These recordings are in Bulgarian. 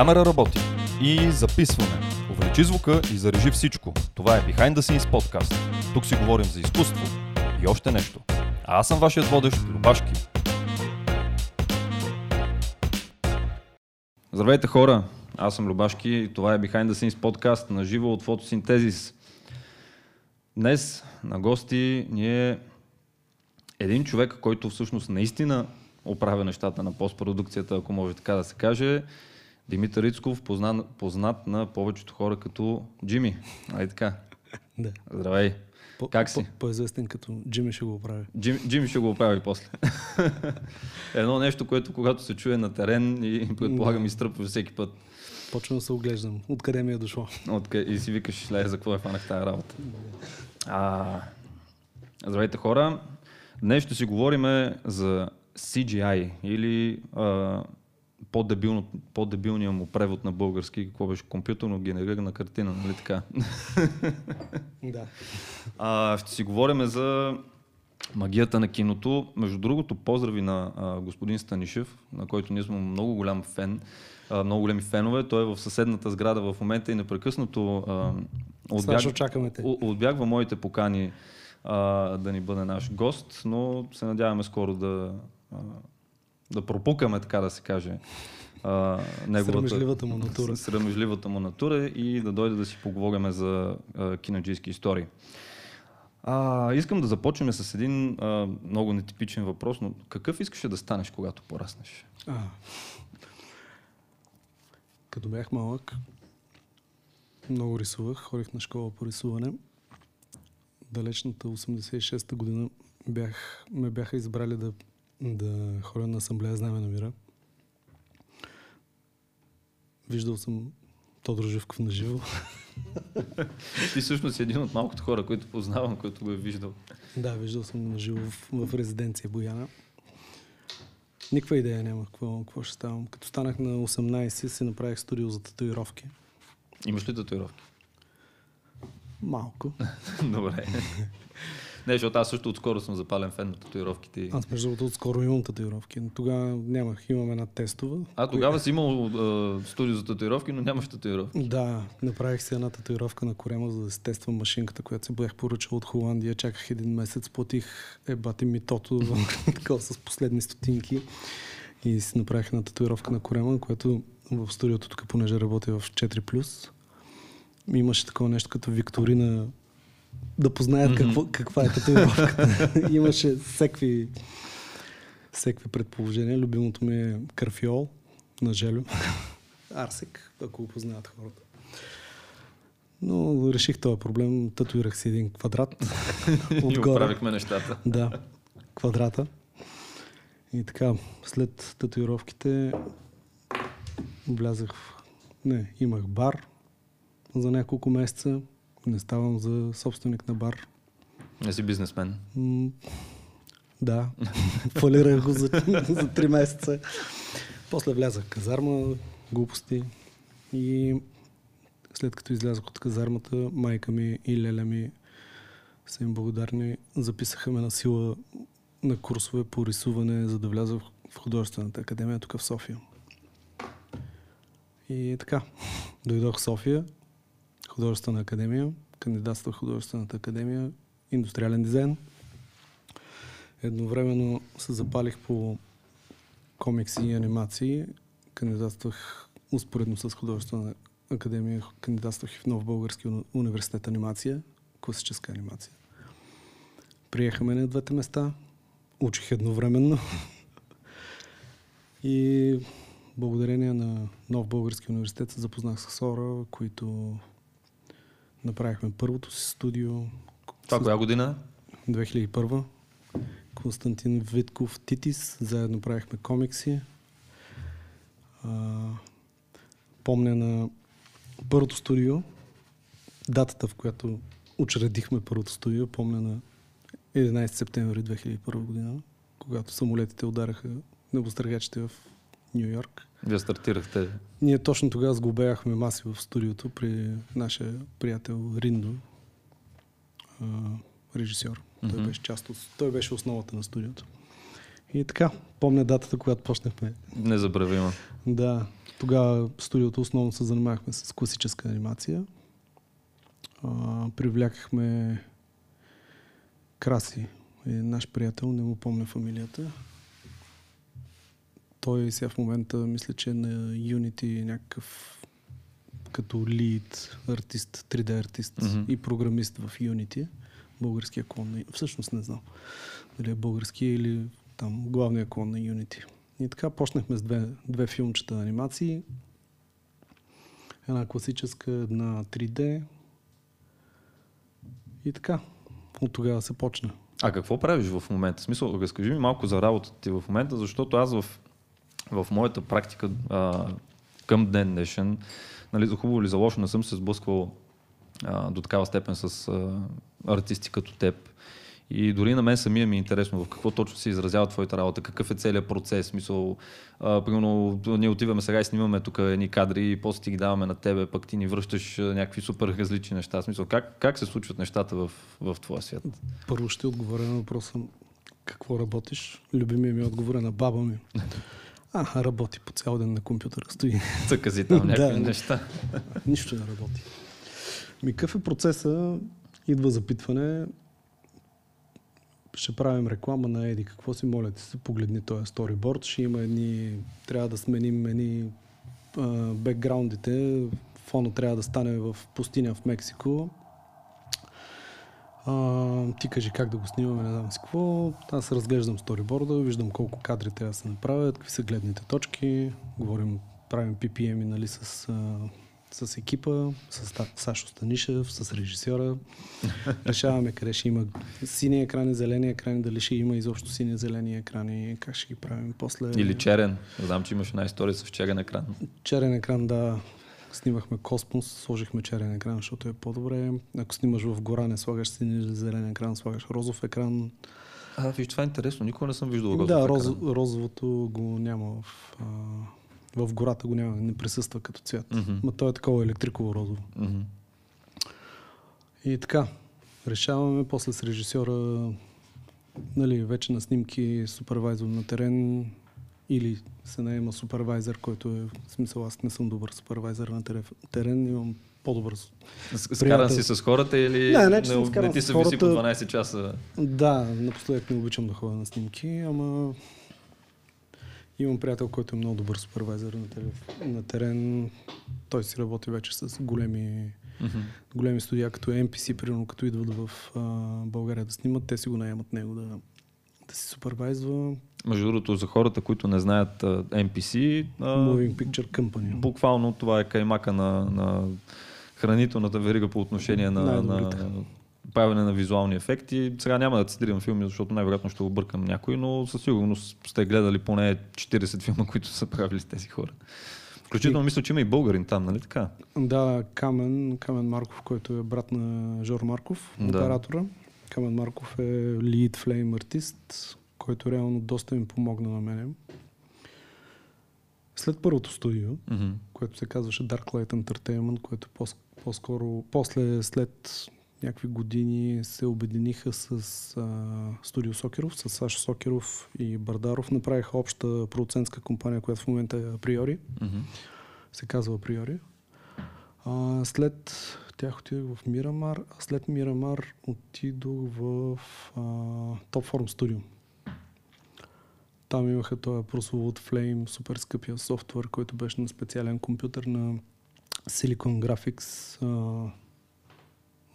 Камера работи и записване. Увеличи звука и зарежи всичко. Това е Behind the Scenes подкаст. Тук си говорим за изкуство и още нещо. А аз съм вашият водещ Любашки. Здравейте хора, аз съм Любашки и това е Behind the Scenes подкаст на живо от фотосинтезис. Днес на гости ни е един човек, който всъщност наистина оправя нещата на постпродукцията, ако може така да се каже. Димитър Рицков, познат, познат на повечето хора като Джими. Ай така. Да. Здравей. По, Как си? По, по-известен като Джими ще го оправи. Джим, Джими ще го оправи после. Едно нещо, което когато се чуе на терен и предполагам изтръпва всеки път. Почвам да се оглеждам. Откъде ми е дошло? Откъде, и си викаш, ле, за какво е фанах тази работа. А, здравейте хора. Днес ще си говорим за CGI или а, по-дебилно, по-дебилния му превод на български, какво беше компютърно генерирана картина, нали така? Да. А, ще си говорим за магията на киното. Между другото, поздрави на а, господин Станишев, на който ние сме много голям фен, а, много големи фенове. Той е в съседната сграда в момента и непрекъснато а, Сега ще очакваме те. о- отбягва моите покани а, да ни бъде наш гост, но се надяваме скоро да, да пропукаме, така да се каже. А, Срамежливата му натура. Срамежливата му натура и да дойде да си поговорим за а, кинаджийски истории. А, искам да започнем с един а, много нетипичен въпрос, но какъв искаше да станеш, когато пораснеш? А. Като бях малък, много рисувах, ходих на школа по рисуване. Далечната 86-та година бях, ме бяха избрали да, да ходя на асамблея Знаме на мира. Виждал съм Тодор Живков на живо. Ти всъщност си един от малкото хора, които познавам, който го е виждал. Да, виждал съм на живо в, в резиденция Бояна. Никаква идея няма какво, какво ще ставам. Като станах на 18, си направих студио за татуировки. Имаш ли татуировки? Малко. Добре. Не, защото аз също отскоро съм запален фен на татуировките. Аз между другото отскоро имам татуировки, но тогава нямах. Имам една тестова. А, тогава си имал а, студио за татуировки, но нямаш татуировки. Да, направих си една татуировка на корема, за да се тествам машинката, която се бях поръчал от Холандия. Чаках един месец, платих ебати митото такова с последни стотинки и си направих една татуировка на корема, което в студиото тук, понеже работя в 4+, имаше такова нещо като викторина да познаят какво, каква е татуировката. имаше всеки, всеки предположения. Любимото ми е карфиол на Желю. Арсек, ако го познават хората. Но реших този проблем. Татуирах си един квадрат. И Отгоре. оправихме нещата. Да, квадрата. И така, след татуировките влязах в... Не, имах бар за няколко месеца. Не ставам за собственик на бар. Не си бизнесмен. М, да, фалирах го за, за 3 месеца. После влязах в казарма, глупости и след като излязох от казармата, майка ми и леля ми са им благодарни. Записаха ме на сила на курсове по рисуване, за да вляза в- в художествената академия тук в София. И така, дойдох в София, художествена академия, кандидатствах в художествената академия, индустриален дизайн. Едновременно се запалих по комикси и анимации. Кандидатствах успоредно с художествена академия, кандидатствах и в Нов Български уни- университет анимация, класическа анимация. Приеха ме на двете места, учих едновременно. И благодарение на Нов Български университет се запознах с хора, които направихме първото си студио. Това С- коя година? 2001. Константин Витков Титис. Заедно правихме комикси. А, помня на първото студио, датата в която учредихме първото студио, помня на 11 септември 2001 година, когато самолетите удараха небостъргачите в Нью Йорк. Вие стартирахте. Ние точно тогава сглобяхме маси в студиото при нашия приятел Риндо, режисьор. Той Мгм. беше част от... Той беше основата на студиото. И така, помня датата, когато почнахме. Незабравима. Да. Тогава студиото основно се занимавахме с класическа анимация. А, привлякахме Краси, е наш приятел, не му помня фамилията. Той сега в момента мисля, че е на Unity някакъв като лид артист, 3D артист Мгм. и програмист в Unity. Българския клон на... Всъщност не знам дали е български или там главния клон на Unity. И така почнахме с две, две филмчета анимации. Една класическа, една 3D. И така. От тогава се почна. А какво правиш в момента? В смисъл, разкажи ми малко за работата ти в момента, защото аз в, в моята практика а, към ден днешен, нали, за хубаво или за лошо, не съм се сблъсквал а, до такава степен с а, артисти като теб. И дори на мен самия ми е интересно в какво точно се изразява твоята работа, какъв е целият процес. Смисъл, а, примерно, ние отиваме сега и снимаме тук едни кадри и после ти ги даваме на тебе, пък ти ни връщаш някакви супер различни неща. Смисъл, как, как се случват нещата в, в твоя свят? Първо ще отговоря на въпроса какво работиш. Любимия ми отговор е на баба ми. А, работи по цял ден на компютъра, стои. Цъкази там някакви Да. неща. Нищо не работи. Ми какъв е процеса? Идва запитване. Ще правим реклама на Еди. Какво си моля ти се? Погледни този сториборд. Ще има едни... Трябва да сменим едни бекграундите. Фона трябва да стане в пустиня в Мексико. А, ти кажи как да го снимаме, не знам си какво. Аз разглеждам сториборда, виждам колко кадри трябва да се направят, какви са гледните точки. Говорим, правим PPM нали, с, а, с екипа, с Сашо Станишев, с режисьора. Решаваме къде ще има сини екрани, зелени екрани, дали ще има изобщо сини, зелени екрани, как ще ги правим после. Или черен. Знам, че имаш една история с черен екран. Черен екран, да. Снимахме Космос, сложихме черен екран, защото е по-добре. Ако снимаш в гора, не слагаш син зелен екран, слагаш розов екран. А, виж, това е интересно. Никога не съм виждал розов да, екран. роз, розовото го няма в, а, в гората, го няма, не присъства като цвят. Мгм. Ма то е такова електриково розово. Мгм. И така, решаваме после с режисьора, нали, вече на снимки, супервайзор на терен или се наема супервайзър, който е, в смисъл аз не съм добър супервайзър на терен, имам по-добър. Скаран си с хората или Не, не, че скаран не ти се виси по хората. 12 часа? Да, напоследък не обичам да ходя на снимки, ама имам приятел, който е много добър супервайзър на терен. На терен. Той си работи вече с големи Мгм. големи студия, като NPC, примерно, като идват в а, България да снимат, те си го наемат него да, да си супервайзва. Между другото, за хората, които не знаят NPC, Moving Picture Company. буквално това е каймака на, на хранителната верига по отношение на, на правене на визуални ефекти. Сега няма да цитирам филми, защото най-вероятно ще объркам някой, но със сигурност сте гледали поне 40 филма, които са правили с тези хора. Включително мисля, че има и българин там, нали така? Да, Камен, Камен Марков, който е брат на Жор Марков, Да. оператора. Камен Марков е lead flame артист, който реално доста им помогна на мене. След първото студио, Мгм. което се казваше Darklight Entertainment, което по- по-скоро, после, след някакви години се обединиха с а, студио Сокеров, с Сашо Сокеров и Бардаров. Направиха обща продуцентска компания, която в момента е Априори, Мгм. се казва Априори. А, след тях отидох в Мирамар, а след Мирамар отидох в а, Top Form Studio. Там имаха този прословут Flame, супер скъпия софтуер, който беше на специален компютър на Silicon Graphics. А,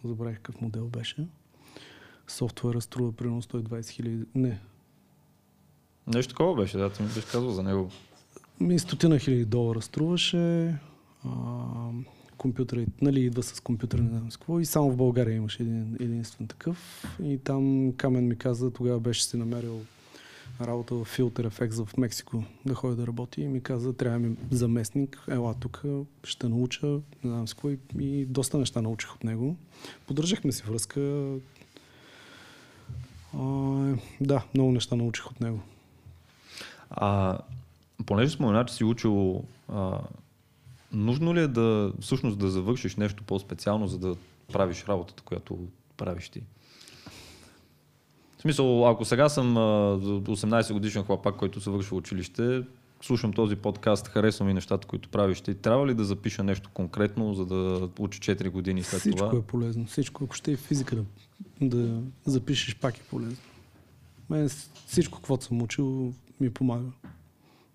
забравих какъв модел беше. Софтуера струва примерно 120 хиляди. Не, Нещо такова беше, да, ти ми беше казал за него. Ми стотина хиляди долара струваше. А, компютър, нали, идва с компютър, не знам с какво. И само в България имаше един, единствен такъв. И там Камен ми каза, тогава беше си намерил работа в Filter Effects в Мексико да ходи да работи и ми каза, трябва ми заместник, ела тук, ще науча, не знам с какво и, и доста неща научих от него. Поддържахме си връзка. А, да, много неща научих от него. А, понеже спомена, че си учил, а, нужно ли е да всъщност да завършиш нещо по-специално, за да правиш работата, която правиш ти? В смисъл, ако сега съм а, 18 годишен хлапак, който завършва училище, слушам този подкаст, харесвам и нещата, които правиш. Ти трябва ли да запиша нещо конкретно, за да учи 4 години след Всичко това? е полезно. Всичко, ако ще е физика да, да запишеш, пак е полезно. Мен всичко, каквото съм учил, ми помага.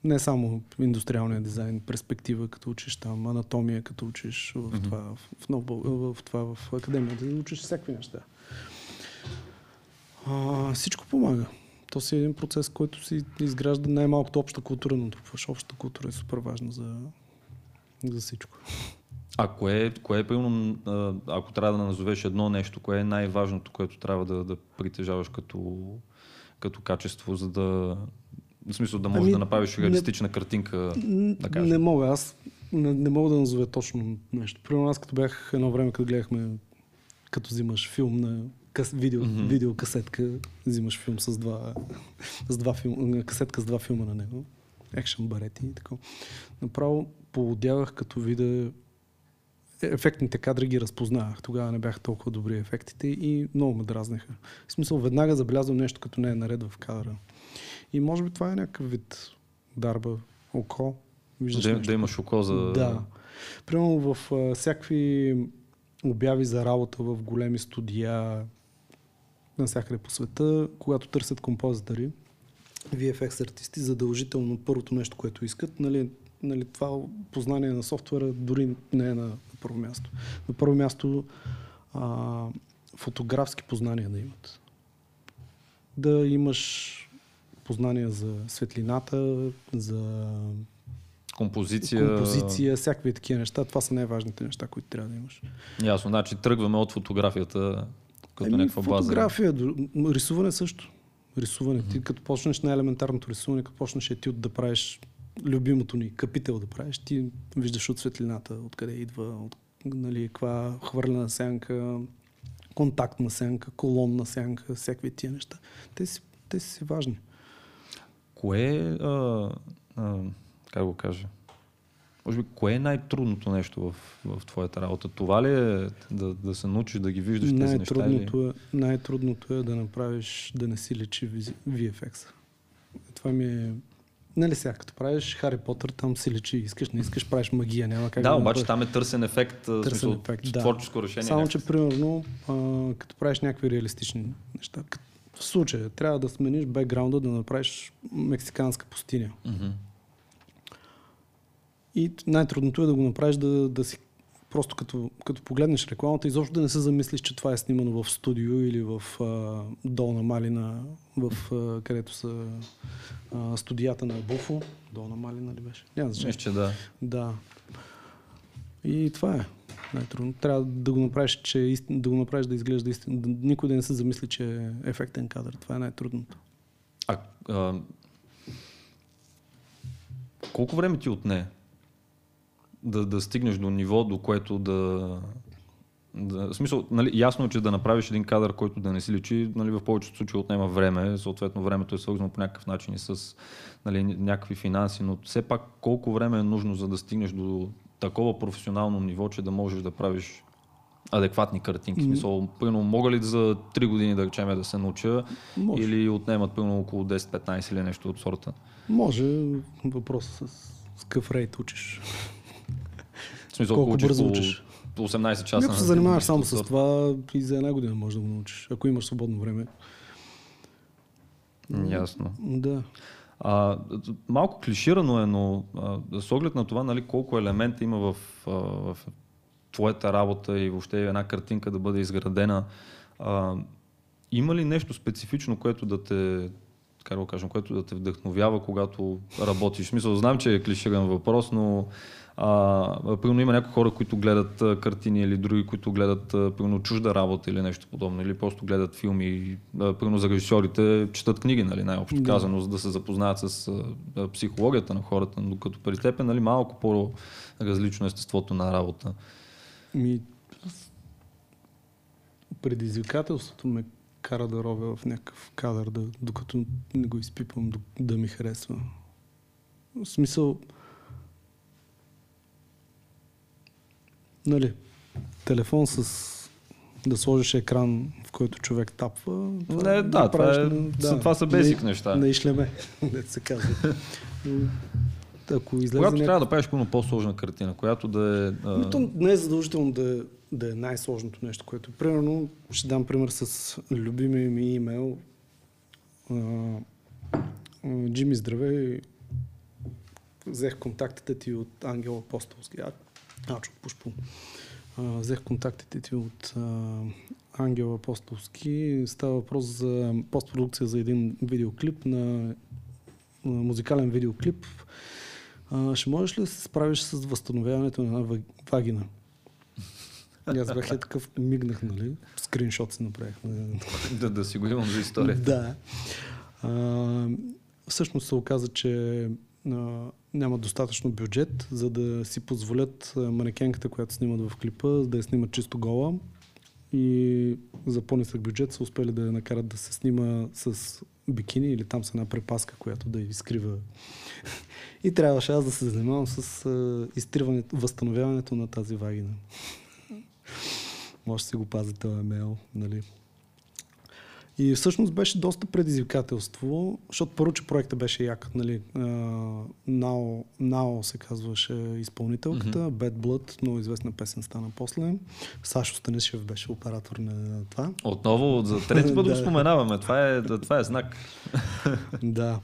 Не само индустриалния дизайн, перспектива, като учиш там, анатомия, като учиш в това, в, нов в, това, в академията, да учиш всякакви неща. А, всичко помага. То си е един процес, който си изгражда най-малкото обща култура, но общата култура е супер важна за, за всичко. А кое, кое е, примерно, ако трябва да назовеш едно нещо, кое е най-важното, което трябва да, да притежаваш като, като качество, за да. В смисъл да можеш Ами, да направиш не- реалистична картинка. Н- да кажем. Не мога, аз не, не мога да назовя точно нещо. Примерно аз като бях едно време, като гледахме, като взимаш филм на кас, видео, mm-hmm. видеокасетка, взимаш филм с два, с два филм, касетка с два филма на него, екшен барети и така. Направо поудявах като видя ефектните кадри ги разпознавах. Тогава не бяха толкова добри ефектите и много ме дразнеха. В смисъл, веднага забелязвам нещо, като не е наред в кадъра. И може би това е някакъв вид дарба, око. Виждаш Да, нещо. да имаш око за. Да. Примерно в а, всякакви обяви за работа в големи студия навсякъде по света, когато търсят композитори, VFX артисти, задължително първото нещо, което искат, нали, нали, това познание на софтуера дори не е на, на първо място. На първо място а, фотографски познания да имат. Да имаш познания за светлината, за Композиция. композиция, всякакви такива неща. Това са най-важните неща, които трябва да имаш. Ясно, значи тръгваме от фотографията като някаква база. фотография, м, рисуване също. Рисуване. Ти като почнеш най-елементарното рисуване, като почнеш етюд да правиш любимото ни капител да правиш, ти виждаш от светлината, откъде идва, от, нали, каква хвърлена сянка, контактна сянка, колонна сянка, всякакви тия неща. Те си, те си важни. Кое е, а, а, как го кажа, може би, кое е най-трудното нещо в, в твоята работа? Това ли е да, да се научиш да ги виждаш тези неща? Или... Е, най-трудното е да направиш, да не си лечи VFX. Това ми е... Нали сега, като правиш Хари Потър, там си лечи, искаш, не искаш, правиш магия, няма как Да, го обаче направиш. там е търсен ефект, търсен смисъл, ефект, да. творческо решение. Само, някакво. че примерно, а, като правиш някакви реалистични неща, като в случая трябва да смениш бекграунда, да направиш мексиканска пустиня. Мгм. И най-трудното е да го направиш да, да си просто като, като погледнеш рекламата, изобщо да не се замислиш, че това е снимано в студио или в а, Долна Малина, в, а, където са а, студията на Буфо. Долна Малина ли беше? Няма значение. Мисля, да. Да. И това е най-трудно. Трябва да го направиш, че е да го направиш да изглежда истинно. Никой да не се замисли, че е ефектен кадър. Това е най-трудното. А, а, колко време ти отне да, да стигнеш до ниво, до което да... да смисъл, нали, ясно е, че да направиш един кадър, който да не си личи, нали, в повечето случаи отнема време, съответно времето е свързано по някакъв начин и с нали, някакви финанси, но все пак колко време е нужно, за да стигнеш до такова професионално ниво, че да можеш да правиш адекватни картинки. В смисъл, примерно, мога ли за 3 години да речем да се науча Може. или отнемат примерно около 10-15 или нещо от сорта? Може въпрос с, с какъв рейт учиш. В смисъл, Колко бързо по учиш? 18 часа. Ако се на занимаваш само с това, и за една година можеш да го научиш, ако имаш свободно време. Ясно. Да. А, малко клиширано е, но а, с оглед на това, нали, колко елемента има в, а, в твоята работа и въобще една картинка да бъде изградена, а, има ли нещо специфично, което да те да кажем, което да те вдъхновява, когато работиш? В смисъл, знам, че е клиширан въпрос, но а, примерно има някои хора, които гледат а, картини или други, които гледат а, примерно чужда работа или нещо подобно, или просто гледат филми. А, примерно за режисьорите четат книги, нали, най-общо Да. казано, за да се запознаят с а, психологията на хората, но като при теб е нали, малко по-различно естеството на работа. Ми, предизвикателството ме кара да ровя в някакъв кадър, да, докато не го изпипвам, да, да ми харесва. В смисъл, нали, телефон с да сложиш екран, в който човек тапва. Не, да, го правиш това е- са- това са basic на, неща. На ишлеме, дето се казва. Ако излезе Когато някакъв- трябва да правиш пълно по-сложна картина, която да е... а, Но то не е задължително да, е- да е най-сложното нещо, което примерно, ще дам пример с любимия ми имейл. А, Джими, здравей. Взех контактите ти от Ангел Апостолски. А, Ачо, пушпу. А, взех контактите ти от а, Ангел Апостолски. Става въпрос за постпродукция за един видеоклип на, на музикален видеоклип. А, ще можеш ли да се справиш с възстановяването на една ва- вагина? И аз бях е такъв, мигнах, нали? Скриншот си направих. нали? да, да си го имам за история. Да. А, всъщност се оказа, че а, няма достатъчно бюджет, за да си позволят манекенката, която снимат в клипа, да я снимат чисто гола. И за по-нисък бюджет са успели да я накарат да се снима с бикини или там с една препаска, която да изкрива. И трябваше аз да се занимавам с изтриването, възстановяването на тази вагина. Може да си го пази този мейл, нали? И всъщност беше доста предизвикателство, защото първо, че проектът беше як. Нали, Нао, Нао се казваше изпълнителката, mm-hmm. Bad Blood, много известна песен стана после. Сашо Станишев беше оператор на това. Отново, за трети път го споменаваме. Това е, това е знак. да.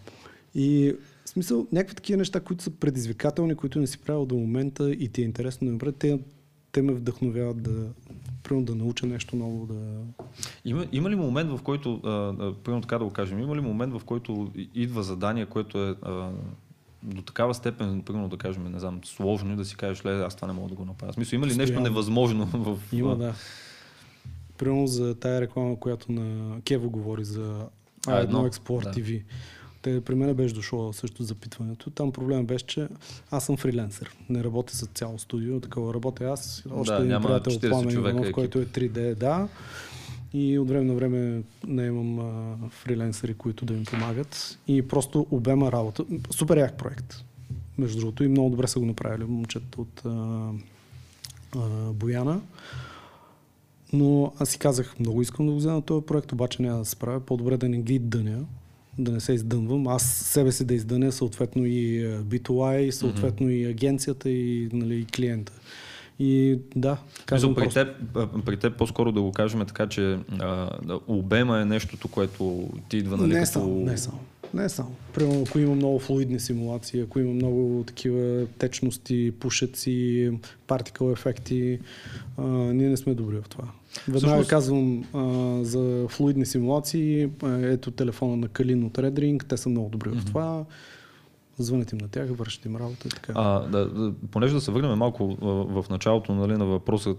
И в смисъл, някакви такива неща, които са предизвикателни, които не си правил до момента и ти е интересно да направи, те, те ме вдъхновяват да, примерно, да науча нещо ново, да... Има, има ли момент, в който, а, а, примерно така да го кажем, има ли момент, в който идва задание, което е а, до такава степен, примерно да кажем, не знам, сложно да си кажеш, ле, аз това не мога да го направя. Смисъл, има ли нещо Постоянно. невъзможно в... Има, да. Примерно за тая реклама, която на Кево говори за А, едно, A1 Export да. TV. Те при мен беше дошло също запитването. Там проблема беше, че аз съм фриленсър. Не работя за цяло студио, такова работя аз. Още Да, един приятел 40 Пламен Иванов, който е 3D, да. И от време на време наемам а, фриленсъри, които да им помагат. И просто обема работа. Супер як проект. Между другото, и много добре са го направили момчета от а, а, Бояна. Но аз си казах, много искам да го взема този проект, обаче няма да се справя. По-добре да не ги дъня, да не се издънвам. Аз себе си да издъня, съответно и е, B2I, съответно и агенцията, и, нали, и клиента. И да, казвам при, просто, теб, при теб по-скоро да го кажем така, че а, обема е нещото, което ти идва нали, не като... само, не само. Не само. Примерно, ако има много флуидни симулации, ако има много такива течности, пушеци, партикъл ефекти, а, ние не сме добри в това. Веднага Всъщност- казвам а, за флуидни симулации, ето телефона на Калин от Red Ring, те са много добри в това. Звъните им на тях, вършат им работа и така. А, да, да, понеже да се върнем малко в началото нали, на въпроса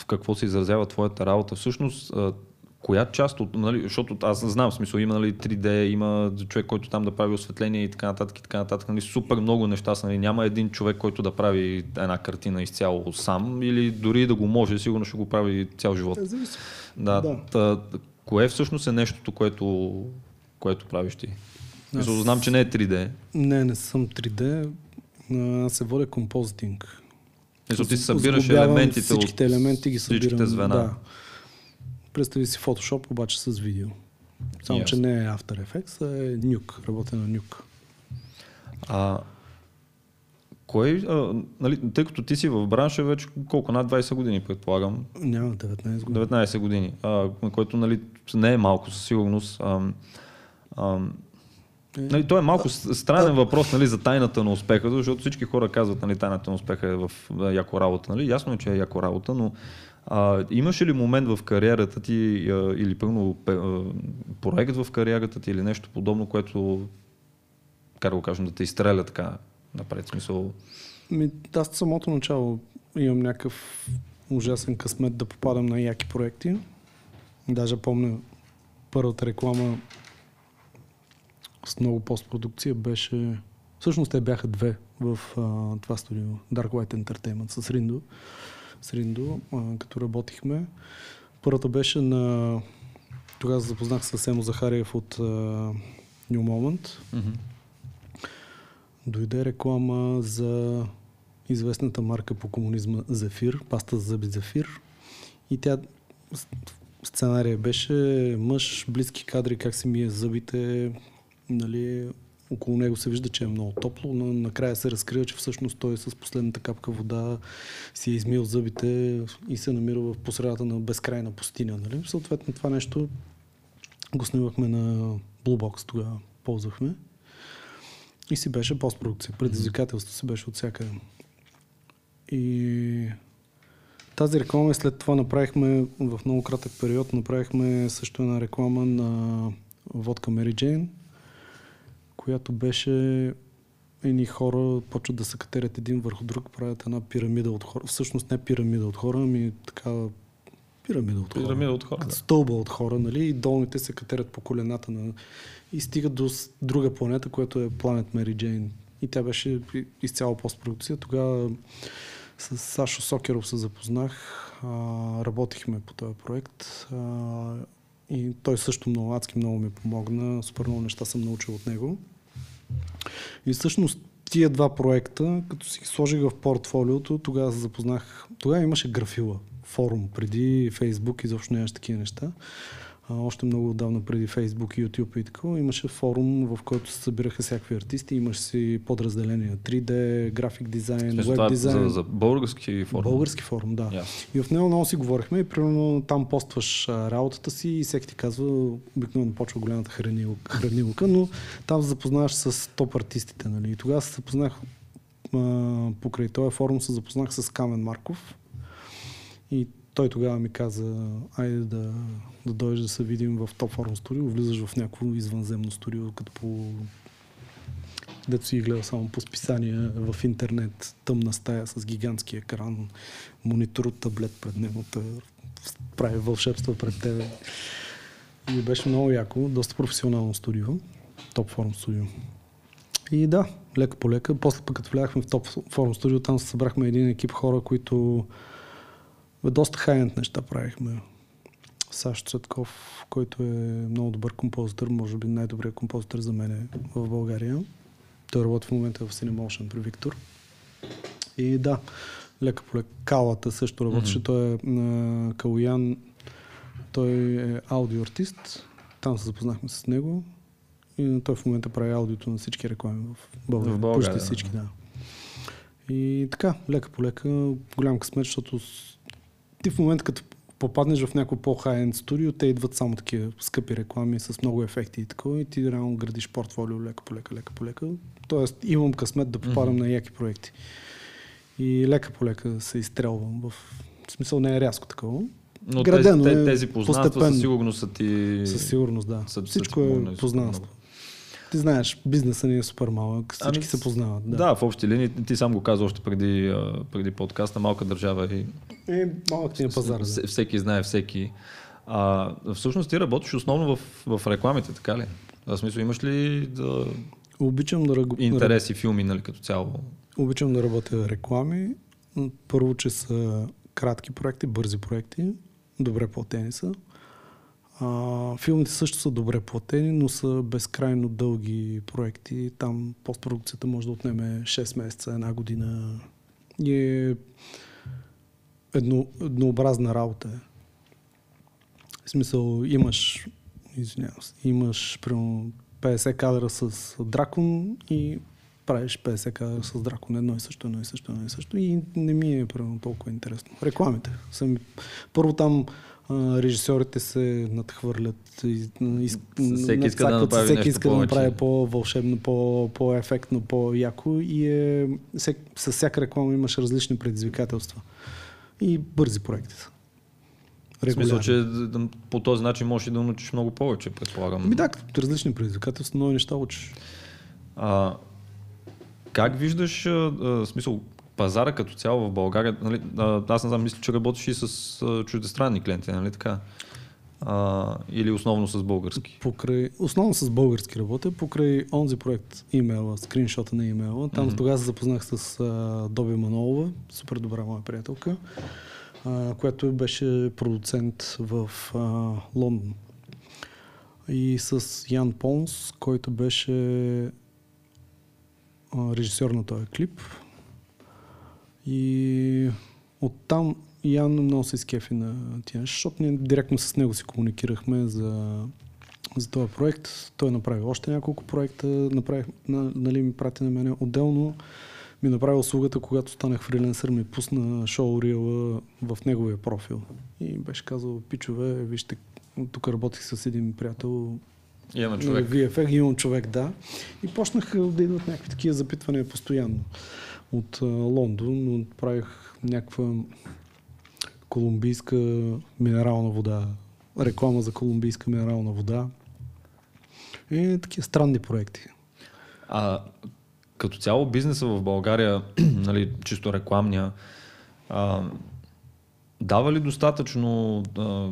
в какво се изразява твоята работа, всъщност коя част от, нали, защото аз знам, в смисъл има нали, 3D, има човек, който там да прави осветление и така нататък и така нататък, нали, супер много неща са, нали, няма един човек, който да прави една картина изцяло сам или дори да го може, сигурно ще го прави цял живот. Е. Да, Да. Та, кое всъщност е нещото, което, което правиш ти? Мисъл, Аз- знам, че не е 3D. Не, не съм 3D. а, Аз се водя композитинг. Мисъл, ти събираш елементите Всичките от елементи ги всичките събирам. звена. Да. Представи си Photoshop, обаче с видео. Само, че Ясно. не е After Effects, а е Nuke. Работя на Nuke. А, кой, а, нали, тъй като ти си в бранша вече колко, над 20 години предполагам, Няма 19 години. 19 години, а, което нали, не е малко със сигурност. А, а, Е, нали, то е малко странен въпрос нали, за тайната на успеха, защото всички хора казват, нали, тайната на успеха е в а, яко работа. Нали? Ясно е, че е яко работа, но а, имаше ли момент в кариерата ти или пълно проект в кариерата ти или нещо подобно, което, как да го кажем, да те изстреля така напред? Смисъл, Ми, аз от самото начало имам някакъв ужасен късмет да попадам на яки проекти. Даже помня първата реклама с много постпродукция беше... Всъщност те бяха две в а, това студио, Dark White Entertainment с Риндо. С Риндо, а, като работихме. Първата беше на... Тогава се запознах с Емо Захариев от а, New Moment. мгм. Дойде реклама за известната марка по комунизма Зефир, паста за зъби Зефир. И тя сценария беше мъж, близки кадри, как си мие зъбите, нали, около него се вижда, че е много топло, но накрая се разкрива, че всъщност той с последната капка вода си е измил зъбите и се намира в посредата на безкрайна пустиня. Нали? Съответно това нещо го снимахме на Blue Box, тогава ползвахме. И си беше постпродукция. Предизвикателство си беше от всякъде. И тази реклама след това направихме в много кратък период, направихме също една реклама на водка Mary Jane, която беше едни хора почват да се катерят един върху друг, правят една пирамида от хора. Всъщност не пирамида от хора, ами така пирамида от хора. Пирамида от хора, да. Стълба от хора, нали? И долните се катерят по колената на... И стигат до друга планета, която е планет Мери Джейн. И тя беше изцяло постпродукция. Тогава с Сашо Сокеров се запознах. А, работихме по този проект. А, и той също много адски много ми помогна. Супер много неща съм научил от него. И всъщност тия два проекта, като си ги сложих в портфолиото, тогава се запознах. Тогава имаше графила, форум, преди Фейсбук, изобщо нямаше такива неща. Още много отдавна преди Фейсбук, YouTube и такова, имаше форум, в който се събираха всякакви артисти, имаше си подразделения 3D, график дизайн, веб е дизайн. за, за български форми. Български форум, да. Ясно. И в него много си говорихме и примерно там постваш а, работата си и всеки ти казва, обикновено почва голямата хранил, хранилка, но там се запознаваш с топ артистите. Нали? И тогава се запознах а, покрай този форум се запознах с Камен Марков и той тогава ми каза, айде да, да дойдеш да се видим в топ форум студио, влизаш в някакво извънземно студио, като по дето си гледа само по списания в интернет, тъмна стая с гигантски екран, монитор от таблет пред него, прави вълшебства пред тебе. И беше много яко, доста професионално студио, топ форм студио. И да, лека по лека. После пък като влязахме в топ форм студио, там се събрахме един екип хора, които бе, доста хайент неща правихме. Сашо Цветков, който е много добър композитор, може би най-добрият композитор за мен в България. Той работи в момента в Cinemotion при Виктор. И да, лека по лека. Калата също работеше. Мгм. Той е на Калуян. Той е аудиоартист. Там се запознахме с него. И той в момента прави аудиото на всички реклами в България. В България, Почти всички, да. И така, лека по лека, голям късмет, защото ти в момента като попаднеш в някой по-хай-енд студио, те идват само такива скъпи реклами с много ефекти и такова и ти реално градиш портфолио лека по лека, лека по лека. Тоест имам късмет да попадам Мгм. на яки проекти. И лека по лека се изстрелвам в... В смисъл не е рязко такова. Но Градено тези, е те, тези познанства постепенно. със сигурност са ти... Със сигурност, да. са- са Всичко помогнали е познанство. много. Ти знаеш, бизнесът ни е супер малък, всички Ами, се познават. Да. Да. в общи линии. Ти сам го каза още преди, преди подкаста. Малка държава и Е, малък ни е пазар. Да. Вс- Всеки знае всеки. А, всъщност ти работиш основно в, в рекламите, така ли? В смисъл, имаш ли да, Обичам да, ръг... интереси, филми, нали, като цяло? Обичам да работя реклами. Първо, че са кратки проекти, бързи проекти, добре платени са. А, филмите също са добре платени, но са безкрайно дълги проекти. Там постпродукцията може да отнеме 6 месеца, една година. И е едно, еднообразна работа. В смисъл, имаш, извинявам се, имаш примерно 50 кадра с дракон и правиш 50 кадра с дракон. Едно и също, едно и също, едно и също. И не ми е примерно толкова интересно. Рекламите. Са ми... Първо там режисьорите се надхвърлят. И, и, Всеки иска да направи всеки иска да направи по-вълшебно, по- по-ефектно, по-яко. И е, всек, с всяка реклама имаш различни предизвикателства. И бързи проекти са. В смисъл, че по този начин можеш и да научиш много повече, предполагам. Ами да, различни предизвикателства, много неща учиш. А, как виждаш, а, смисъл, пазара като цяло в България? Нали, аз не знам, мисля, че работиш и с а, чуждестранни клиенти, нали така? А, или основно с български? Покрай, основно с български работя, покрай онзи проект имейла, скриншота на имейла. Там Мгм. тогава се запознах с а, Доби Манолова, супер добра моя приятелка, а, която беше продуцент в а, Лондон. И с Ян Понс, който беше режисьор на този клип. И оттам Ян много се изкефи на тия защото ние директно с него си комуникирахме за за този проект. Той направи още няколко проекта, направих, нали, ми прати на мене отделно. Ми направи услугата, когато станах фриленсър, ми пусна шоу Рила в неговия профил. И беше казал, пичове, вижте, тук работих с един приятел, Имаме човек. VFX, имам човек, да. И почнах да идват някакви такива запитвания постоянно от Лондон, но правих някаква колумбийска минерална вода, реклама за колумбийска минерална вода. И такива странни проекти. А като цяло бизнеса в България, нали, чисто рекламния, а, дава ли достатъчно а,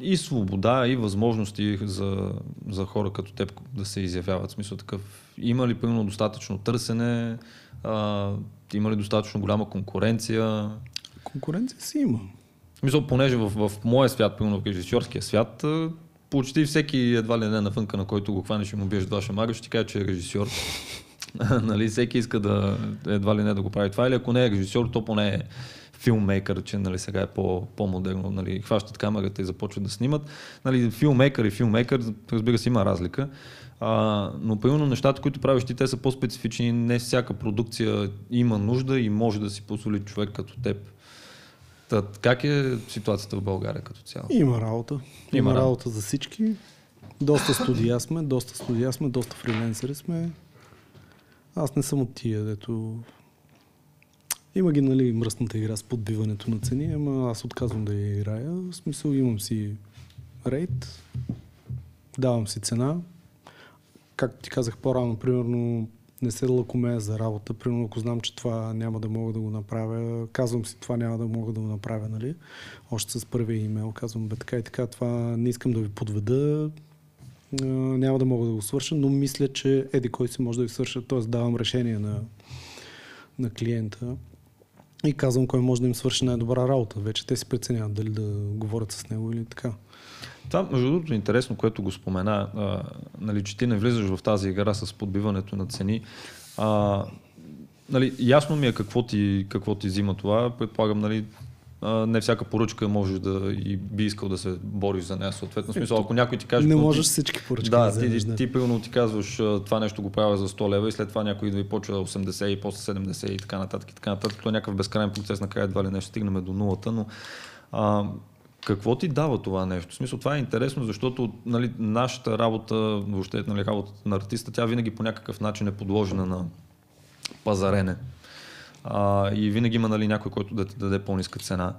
и свобода, и възможности за, за хора като теб да се изявяват? В смисъл такъв, има ли примерно достатъчно търсене? А, има ли достатъчно голяма конкуренция? Конкуренция си има. Мисля, понеже в, в моя свят, примерно в режисьорския свят, почти всеки едва ли не навънка, на който го хванеш и му биеш два шамага, ще ти каже, че е режисьор. нали, всеки иска да едва ли не да го прави това. Или ако не е режисьор, то поне е филммейкър, че нали, сега е по, по-модерно. Нали, хващат камерата и започват да снимат. Нали, филммейкър и филммейкър, разбира се, има разлика. А, но примерно нещата, които правиш ти, те са по-специфични. Не всяка продукция има нужда и може да си позволи човек като теб. Тът, как е ситуацията в България като цяло? Има работа. Има, Има работа за всички. Доста студия сме, доста студия сме, доста фриленсери сме. Аз не съм от тия, дето... Има ги, нали, мръсната игра с подбиването на цени, ама аз отказвам да я играя. В смисъл имам си рейд, давам си цена. Както ти казах по-рано, примерно не се лакомея за работа. Примерно ако знам, че това няма да мога да го направя, казвам си това няма да мога да го направя, нали? Още с първия имейл казвам, бе така и така, това не искам да ви подведа, няма да мога да го свърша, но мисля, че еди кой си може да ви свърша, т.е. давам решение на, на клиента и казвам кой може да им свърши най-добра работа. Вече те си преценяват дали да говорят с него или така. Това, между другото, е интересно, което го спомена, а, нали, че ти не влизаш в тази игра с подбиването на цени. А, нали, ясно ми е какво ти, какво ти взима това. Предполагам, нали, не всяка поръчка можеш да и би искал да се бориш за нея. Съответно, смисъл, ако някой ти каже. Не можеш ти, всички поръчки да, да ти, ти, ти, примерно ти казваш това нещо го правя за 100 лева и след това някой идва и почва 80 и после 70 и така нататък. И така нататък. Това е някакъв безкрайен процес, накрая едва ли нещо стигнем до нулата, но а, какво ти дава това нещо? В смисъл, това е интересно, защото нали, нашата работа, въобще нали, работата на артиста, тя винаги по някакъв начин е подложена на пазарене. А, и винаги има нали, някой, който да ти даде по-ниска цена.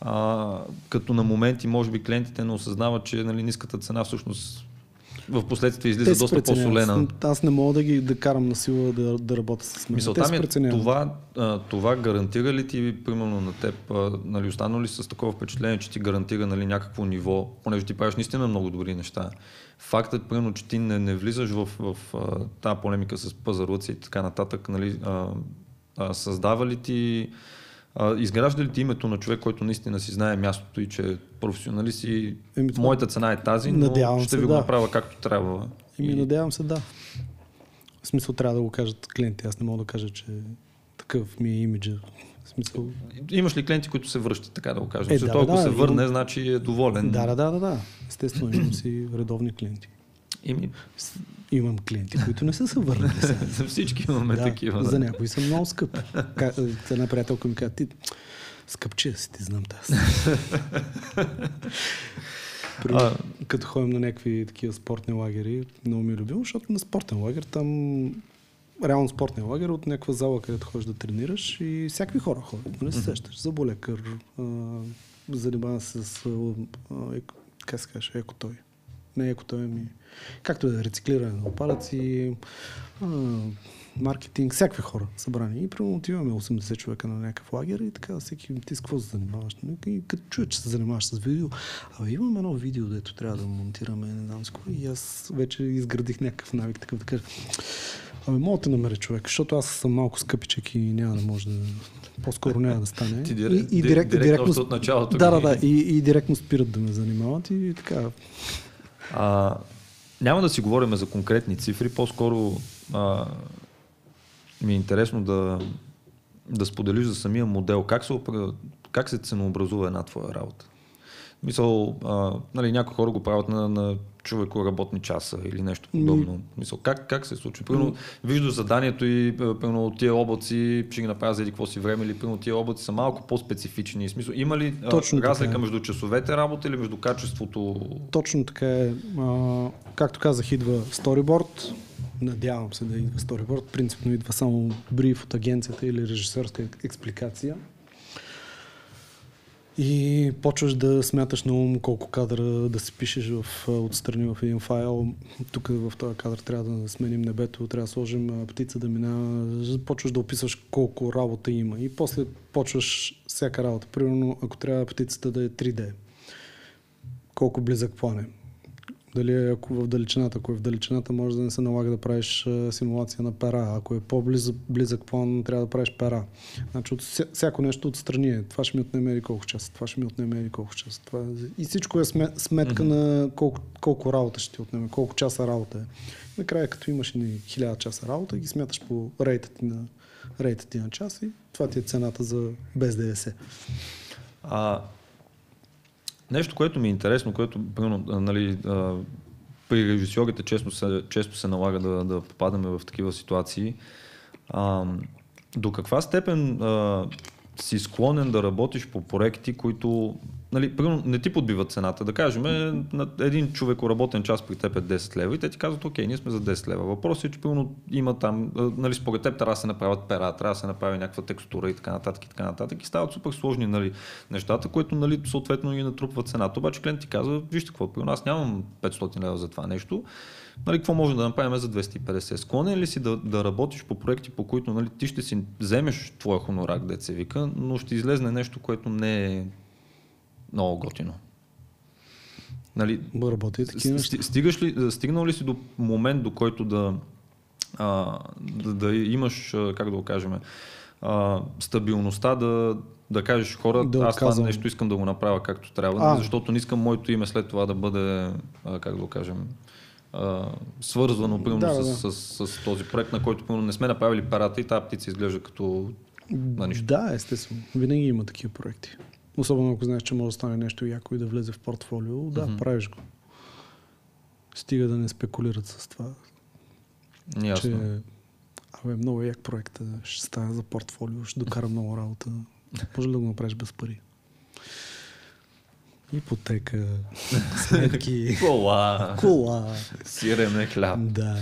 А, като на моменти, може би, клиентите не осъзнават, че нали, ниската цена всъщност в последствие излиза доста по-солена. Аз не мога да ги да карам на сила да, да работя с мен. Мисълта ми е, това, това гарантира ли ти, примерно на теб, нали, останало ли с такова впечатление, че ти гарантира нали, някакво ниво, понеже ти правиш наистина много добри неща. Фактът, примерно, че ти не, не влизаш в, в, в тази полемика с пазарлъци и така нататък, нали, а, а, създава ли ти а, изгражда ли ти името на човек, който наистина си знае мястото и че е професионалист и Еми, това... моята цена е тази, но надявам ще се, ви да. го направя както трябва? Еми, и... надявам се, да. В смисъл трябва да го кажат клиенти. Аз не мога да кажа, че такъв ми е имиджа. В смисъл... Имаш ли клиенти, които се връщат, така да го кажем? Е, да, ако да, се върне, имам... значи е доволен. Да, да, да, да, да. Естествено, имам си редовни клиенти. Ими... Имам клиенти, които не са се върнали. за всички имаме да, такива. За някои са много скъпи. Една приятелка ми каза, ти скъпче си, ти знам тази. При, а... Като ходим на някакви такива спортни лагери, много ми е любимо, защото на спортен лагер там реално спортния лагер от някаква зала, където ходиш да тренираш и всякакви хора ходят. Не нали се сещаш. Заболекар, занимава се с, а, как се каже, еко той. Не еко той, ми както е рециклиране на отпадъци, маркетинг, всякакви хора събрани. И примерно отиваме 80 човека на някакъв лагер и така всеки ти с какво се занимаваш. И като чуя, че се занимаваш с видео, абе имам едно видео, дето трябва да монтираме, не знам с. И аз вече изградих някакъв навик, такъв да кажа. Абе, мога да намеря човек, защото аз съм малко скъпичък и няма да може да... По-скоро няма да стане. Ти директ, и, и директ, директ, директно, от началото. Да, да, да. И, и директно спират да ме занимават и така. А, няма да си говорим за конкретни цифри, по-скоро а, ми е интересно да, да споделиш за самия модел. Как се, как се ценообразува една твоя работа? Мисъл, а, нали, някои хора го правят на, на човеко работни часа или нещо подобно? Mm. Мисъл, как, как се случва? Примерно, mm. виждаш заданието и примерно тия облаци ще ги направя за един какво си време или примерно тия облаци са малко по-специфични. Смисъл, има ли Точно разлика така. между часовете работа или между качеството? Точно така е. А, както казах, идва сториборд. Надявам се да идва сториборд. Принципно идва само бриф от агенцията или режисерска експликация. И почваш да смяташ на ум колко кадра да си пишеш в, отстрани в един файл. Тук в този кадър трябва да сменим небето, трябва да сложим птица да минава. Почваш да описваш колко работа има. И после почваш всяка работа. Примерно, ако трябва птицата да е 3D, колко близък план е дали е ако в далечината. Ако е в далечината, може да не се налага да правиш симулация на пера. Ако е по-близък план, трябва да правиш пера. Значи от всяко нещо отстрани е. Това ще ми отнеме или колко часа, това ще ми отнеме или колко часа. Това... Е- и всичко е сметка mm-hmm. на колко, колко работа ще ти отнеме, колко часа работа е. Накрая, като имаш ни хиляда часа работа, ги смяташ по рейта ти на, рейта ти на час и това ти е цената за без ДДС. А, Нещо, което ми е интересно, което примерно, нали, при режисьорите често се, често се налага да, да попадаме в такива ситуации. А, до каква степен а, си склонен да работиш по проекти, които нали, примерно, не ти подбиват цената. Да кажем, на един човек работен час при теб е 10 лева и те ти казват, окей, ние сме за 10 лева. Въпросът е, че примерно има там, нали, според теб трябва да се направят пера, трябва да се направи някаква текстура и така нататък и така нататък и стават супер сложни нали, нещата, които нали, съответно ги натрупват цената. Обаче клиент ти казва, вижте какво, при нас нямам 500 лева за това нещо нали, какво може да направим за 250? Склонен ли си да, да работиш по проекти, по които нали, ти ще си вземеш твоя хонорар, деца вика, но ще излезне нещо, което не е много готино. Нали, Работи такива стигаш ли, стигнал ли си до момент, до който да, а, да, да имаш, как да го кажем, а, стабилността да, да кажеш хора, да аз това нещо искам да го направя както трябва, а. защото не искам моето име след това да бъде, а, как да го кажем, а, свързвано примерно да, да. С, с, с, този проект, на който примерно, не сме направили парата и тази птица изглежда като на нищо. Да, естествено. Винаги има такива проекти. Особено ако знаеш, че може да стане нещо яко и да влезе в портфолио. Да, mm-hmm. правиш го. Стига да не спекулират с това. Ясно. Че, абе, много як проект. Ще стане за портфолио, ще докара много работа. Може ли да го направиш без пари? Ипотека, сметки, кола, кола, сирене, хляб. Да.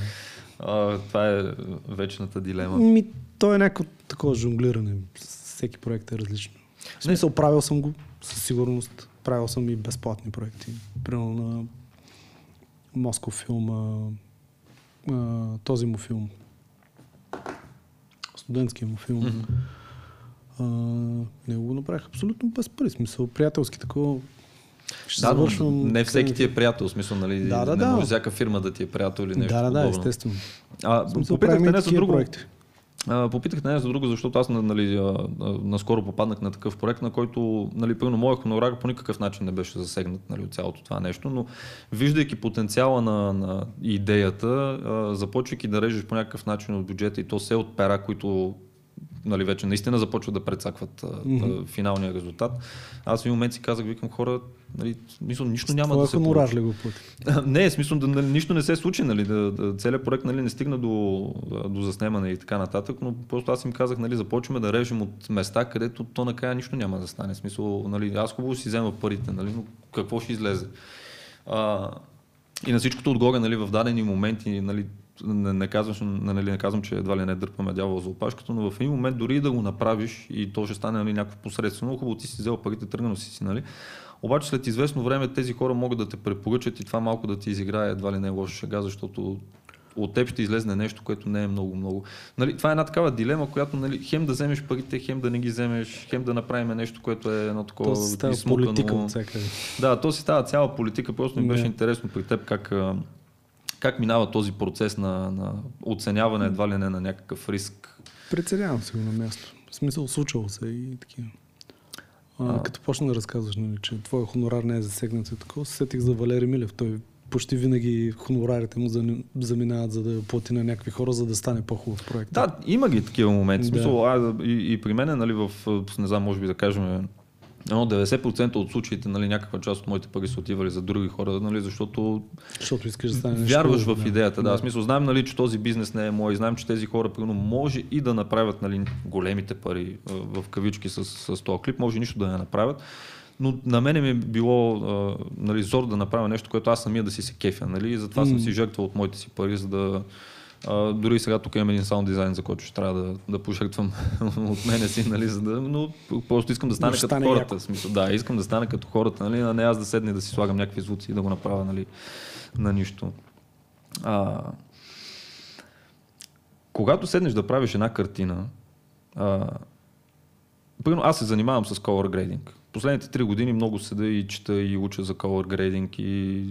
А, това е вечната дилема. Ми, то е някакво такова жонглиране. Всеки проект е различно. В смисъл, правил съм го със сигурност. Правил съм и безплатни проекти. Примерно на Москов филм, а, а, този му филм, студентския му филм. Mm-hmm. А, не го направих абсолютно без пари. Смисъл, приятелски такова. Ще да, завършвам... не всеки ти е приятел, смисъл, нали? Да, да, не да. може всяка фирма да ти е приятел или нещо Да, да, да, естествено. А, попитахте не за друго. Проекти. Попитах не за друго, защото аз нали, наскоро попаднах на такъв проект, на който нали, пълно моят хонорар по никакъв начин не беше засегнат нали, от цялото това нещо, но виждайки потенциала на, на идеята, започвайки да режеш по някакъв начин от бюджета и то се от пера, които нали, вече наистина започват да прецакват mm-hmm. финалния резултат. Аз в един момент си казах, викам хора, нали, смисъл, нищо няма да се получи. ли го плати? не, смисъл, да, нали, нищо не се случи, нали, да, да, целият проект нали, не стигна до, до заснемане и така нататък, но просто аз им казах, нали, започваме да режем от места, където то накрая нищо няма да стане. Смисъл, нали, аз хубаво си взема парите, нали, но какво ще излезе? А, и на всичкото отгоре, нали, в дадени моменти, нали, не, не, казвам, нали, не казвам, че едва ли не дърпаме дявол за опашката, но в един момент дори да го направиш и то ще стане нали, някакво посредствено, хубаво ти си взел парите, тръгнал си си, нали? Обаче след известно време тези хора могат да те препоръчат и това малко да ти изиграе едва ли не е лоша шега, защото от теб ще излезне нещо, което не е много-много. Нали, това е една такава дилема, която нали, хем да вземеш парите, хем да не ги вземеш, хем да направим нещо, което е едно такова. То си става политика Да, то си става цяла политика. Просто ми беше интересно при теб как, как минава този процес на, на оценяване едва ли не на някакъв риск? Преценявам се го на място. В смисъл, случвало се и такива. А, а... Като почна да разказваш, нали, че твоя хонорар не е засегнат и такова, сетих за Валери Милев. Той почти винаги хонорарите му заминават за да плати на някакви хора, за да стане по-хубав проект. Да, има ги такива моменти. Да. Смисъл, а, и, и при мен, нали, в, не знам, може би да кажем, Но 90% от случаите, нали, някаква част от моите пари са отивали за други хора, нали, защото Защото искаш да стане нещо. вярваш в да. идеята. Да. В смисъл, знаем, нали, че този бизнес не е мой, знаем, че тези хора примерно, може и да направят нали, големите пари в кавички с, с този клип, може нищо да не направят. Но на мене ми е било а, нали, зор да направя нещо, което аз самия да си се кефя. Нали? И затова съм си жертвал от моите си пари, за да, а, дори сега тук имам един саунд дизайн, за който ще трябва да, да пожертвам от мене си, нали, за да, но просто искам да стане като стане хората. яко. Смисъл, да, искам да стане като хората, нали, а не аз да седна и да си слагам някакви звуци и да го направя нали, на нищо. А, когато седнеш да правиш една картина, а, Примерно аз се занимавам с color grading. Последните три години много седа и чета и уча за color grading и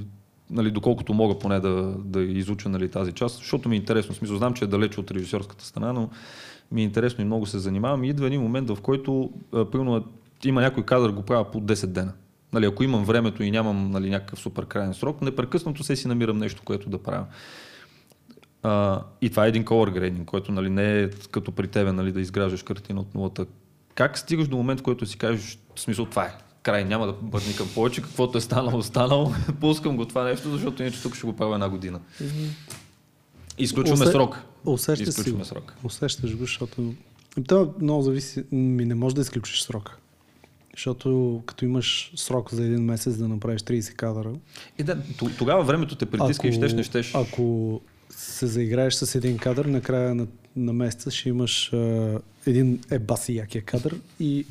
нали, доколкото мога поне да, да изуча нали, тази част, защото ми е интересно. В смисъл, знам, че е далече от режисьорската страна, но ми е интересно и много се занимавам. И идва един момент, в който примерно, има някой кадър, го правя по 10 дена. Нали, ако имам времето и нямам нали, някакъв супер крайен срок, непрекъснато се си намирам нещо, което да правя. А, и това е един color grading, който нали, не е като при тебе нали, да изграждаш картина от нулата. Как стигаш до момент, в който си кажеш, в смисъл това е, край, няма да бърникам повече, каквото е станало, станало, пускам го това нещо, защото иначе тук ще го правя една година. Изключваме Усе- срок. Усещаш Изключваме срок. Усещаш го, защото... Това много зависи. Ми не можеш да изключиш срока. Защото като имаш срок за един месец да направиш 30 кадъра, И да, т- тогава времето те притиска и щеш, не щеш. Ако се заиграеш с един кадър, накрая на, на месеца ще имаш а, един ебаси якия кадър и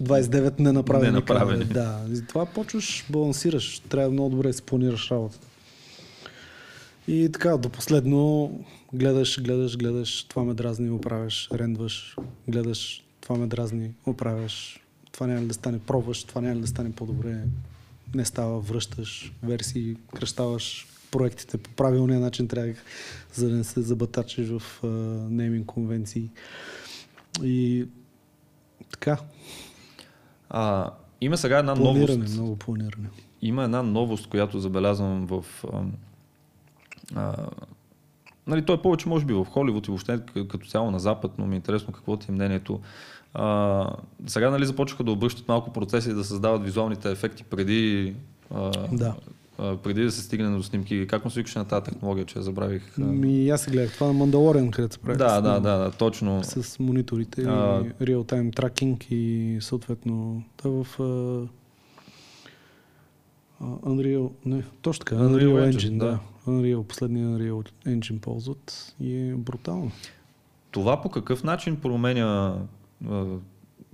29 ненаправени, Ненаправени. кадъри. Да, и затова почваш, балансираш. Трябва много добре да си планираш работата. И така, до последно гледаш, гледаш, гледаш, това ме дразни, оправяш, рендваш, гледаш, това ме дразни, оправяш, това няма ли да стане, пробваш, това няма ли да стане по-добре, не става, връщаш версии, кръщаваш проектите по правилния начин трябва, за да не се забатачиш в нейминг конвенции. И така, А, има сега една планиране, новост. много планиране. Има една новост, която забелязвам в... А, а, нали, той е повече може би в Холивуд и въобще като цяло на Запад, но ми е интересно какво ти е мнението. А, сега нали, започнаха да обръщат малко процеси и да създават визуалните ефекти преди, а, Да. А, преди да се стигне до снимки. Как му се викаше на тази технология, че я забравих? Ми, аз се гледах това на Мандалориан, където се прави. да, да, да, да, точно. С мониторите А- и реал-тайм тракинг и съответно това в а, Unreal, не, точно така, Unreal Unreal, Engine, Engine, да. да. Unreal, последния Unreal Engine ползват и е брутално. Това по какъв начин променя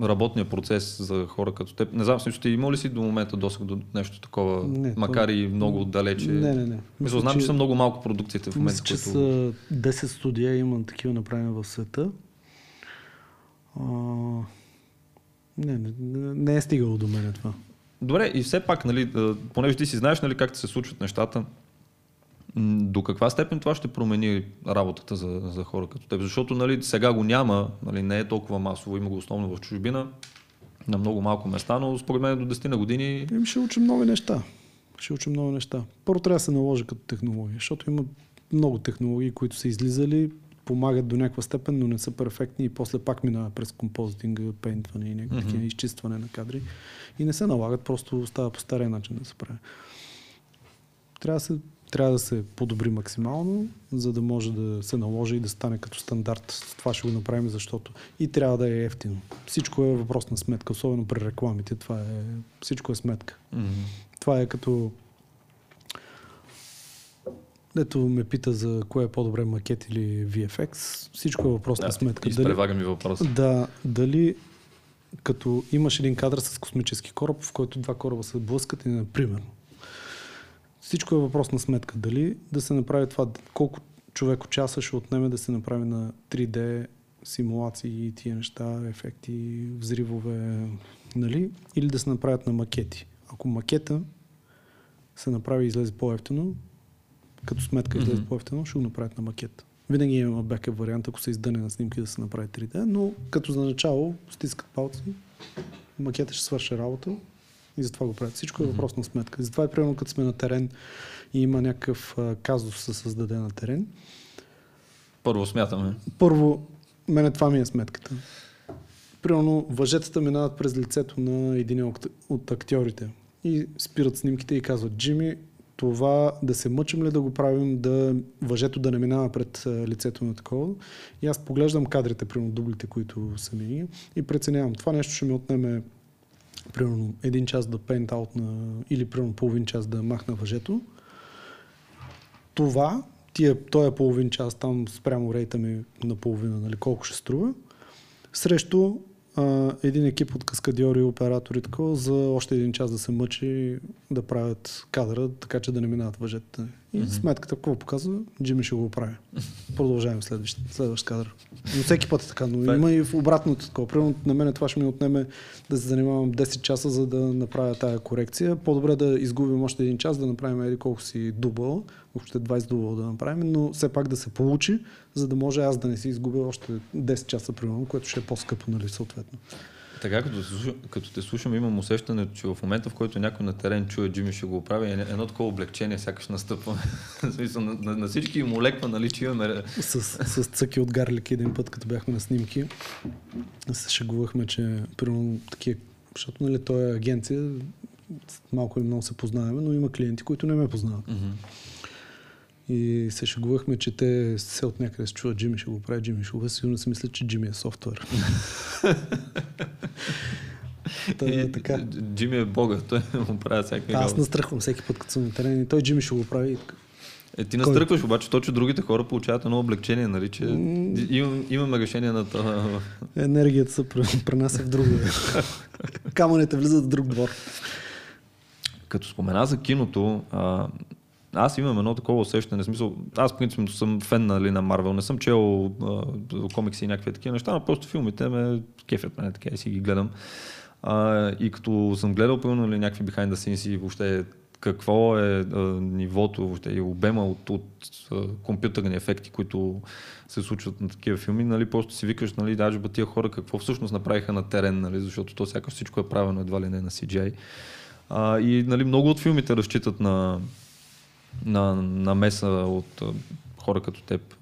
работния процес за хора като теб? Не знам, смисъл, ти имал ли си до момента досег до нещо такова, Не, макар и много отдалече? Не, не, не. Мисля, знам, че са много малко продукциите в момента, Мисля, че които... са 10 студия, има такива направени в света. А, не, не, не, е стигало до мен това. Добре, и все пак, нали, понеже ти си знаеш нали, как се случват нещата, до каква степен това ще промени работата за, за хора като теб? Защото нали, сега го няма, нали, не е толкова масово, има го основно в чужбина, на много малко места, но според мен до 10 на години Им ще учим много неща. Ще учим много неща. Първо трябва да се наложи като технология, защото има много технологии, които са излизали, помагат до някаква степен, но не са перфектни и после пак минава през композитинга, пейнтване и някакви такива изчистване на кадри. И не се налагат, просто става по стария начин да се прави. Трябва да се, трябва да се подобри максимално, за да може да се наложи и да стане като стандарт. Това ще го направим, защото и трябва да е ефтино. Всичко е въпрос на сметка, особено при рекламите. Това е, всичко е сметка. м, Това е като... Ето ме пита за кое е по-добре макет или VFX. Всичко е въпрос на да, сметка. изпревага ми въпроса. да, дали като имаш един кадър с космически кораб, в който два кораба се блъскат и например. Всичко е въпрос на сметка. Дали да се направи това, колко човеко часа ще отнеме да се направи на 3D симулации и тия неща, ефекти, взривове, нали? Или да се направят на макети. Ако макета се направи и излезе по-ефтино, като сметка излезе Мгм. по-ефтино, ще го направят на макет. Винаги има бекъп вариант, ако се издъне на снимки да се направи 3D, но като за начало стискат палци, макета ще свърши работа и затова го правят. Всичко е въпрос на сметка. Затова е примерно като сме на терен и има някакъв казус се създаде на терен. Първо смятаме. Първо, мене това ми е сметката. примерно въжетата минават през лицето на един от- актьорите и спират снимките и казват, Джими, това да се мъчим ли да го правим, да въжето да не минава пред лицето на такова. И аз поглеждам кадрите, примерно дублите, които са ми и преценявам. Това нещо ще ми отнеме примерно един час да пейнт аут на, или примерно половин час да махна въжето. Това, тия, този половин час там спрямо рейта ми на половина, нали, колко ще струва, срещу а, един екип от каскадьори и оператори такова, за още един час да се мъчи да правят кадра, така че да не минават въжетите. И Мгм. сметката какво показва? Джими ще го оправи. Продължаваме следващ, следващ кадър. Но всеки път е така, но Това е- има и в обратното такова. Примерно на мен това ще ми отнеме да се занимавам 10 часа, за да направя тая корекция. По-добре да изгубим още един час, да направим еди колко си дубъл, въобще 20 дубъл да направим, но все пак да се получи, за да може аз да не си изгубя още 10 часа, примерно, което ще е по-скъпо, нали, съответно. Така, като, като те слушам, имам усещането, че в момента, в който някой на терен чуе Джими ще го оправи, е едно такова облегчение сякаш настъпва. На, на, на всички им олеква, нали, че имаме... С, с цъки от гарлик един път, като бяхме на снимки, се шегувахме, че примерно такива, защото нали, той е агенция, малко или много се познаваме, но има клиенти, които не ме познават. Мгм. И се шегувахме, че те се от някъде се чуват Джими ще го прави, Джими ще го прави. Сигурно си мислят, че Джими е софтуер. Та, И така. Дж- Джими е бога, той му прави всякакви Аз настръхвам всеки път, като съм на терен и той Джими ще го прави. Е, ти настръкваш, обаче точно другите хора получават едно облегчение, нали, че имам, имаме решение на това. Енергията се пре- пренася в друго. Камъните влизат в друг двор. Като спомена за киното, а, аз имам едно такова усещане, смисъл, аз принципно съм фен нали, на Марвел, не съм чел а, комикси и някакви такива неща, но просто филмите ме кефят, нали, така и си ги гледам. А, и като съм гледал, примерно, нали, някакви behind the scenes и въобще какво е а, нивото въобще и обема от, от а, компютърни ефекти, които се случват на такива филми, нали, просто си викаш, нали, даже тия хора какво всъщност направиха на терен, нали, защото то сякаш всичко е правено едва ли не на CGI. А, и нали, много от филмите разчитат на, на намеса от а, хора като теб.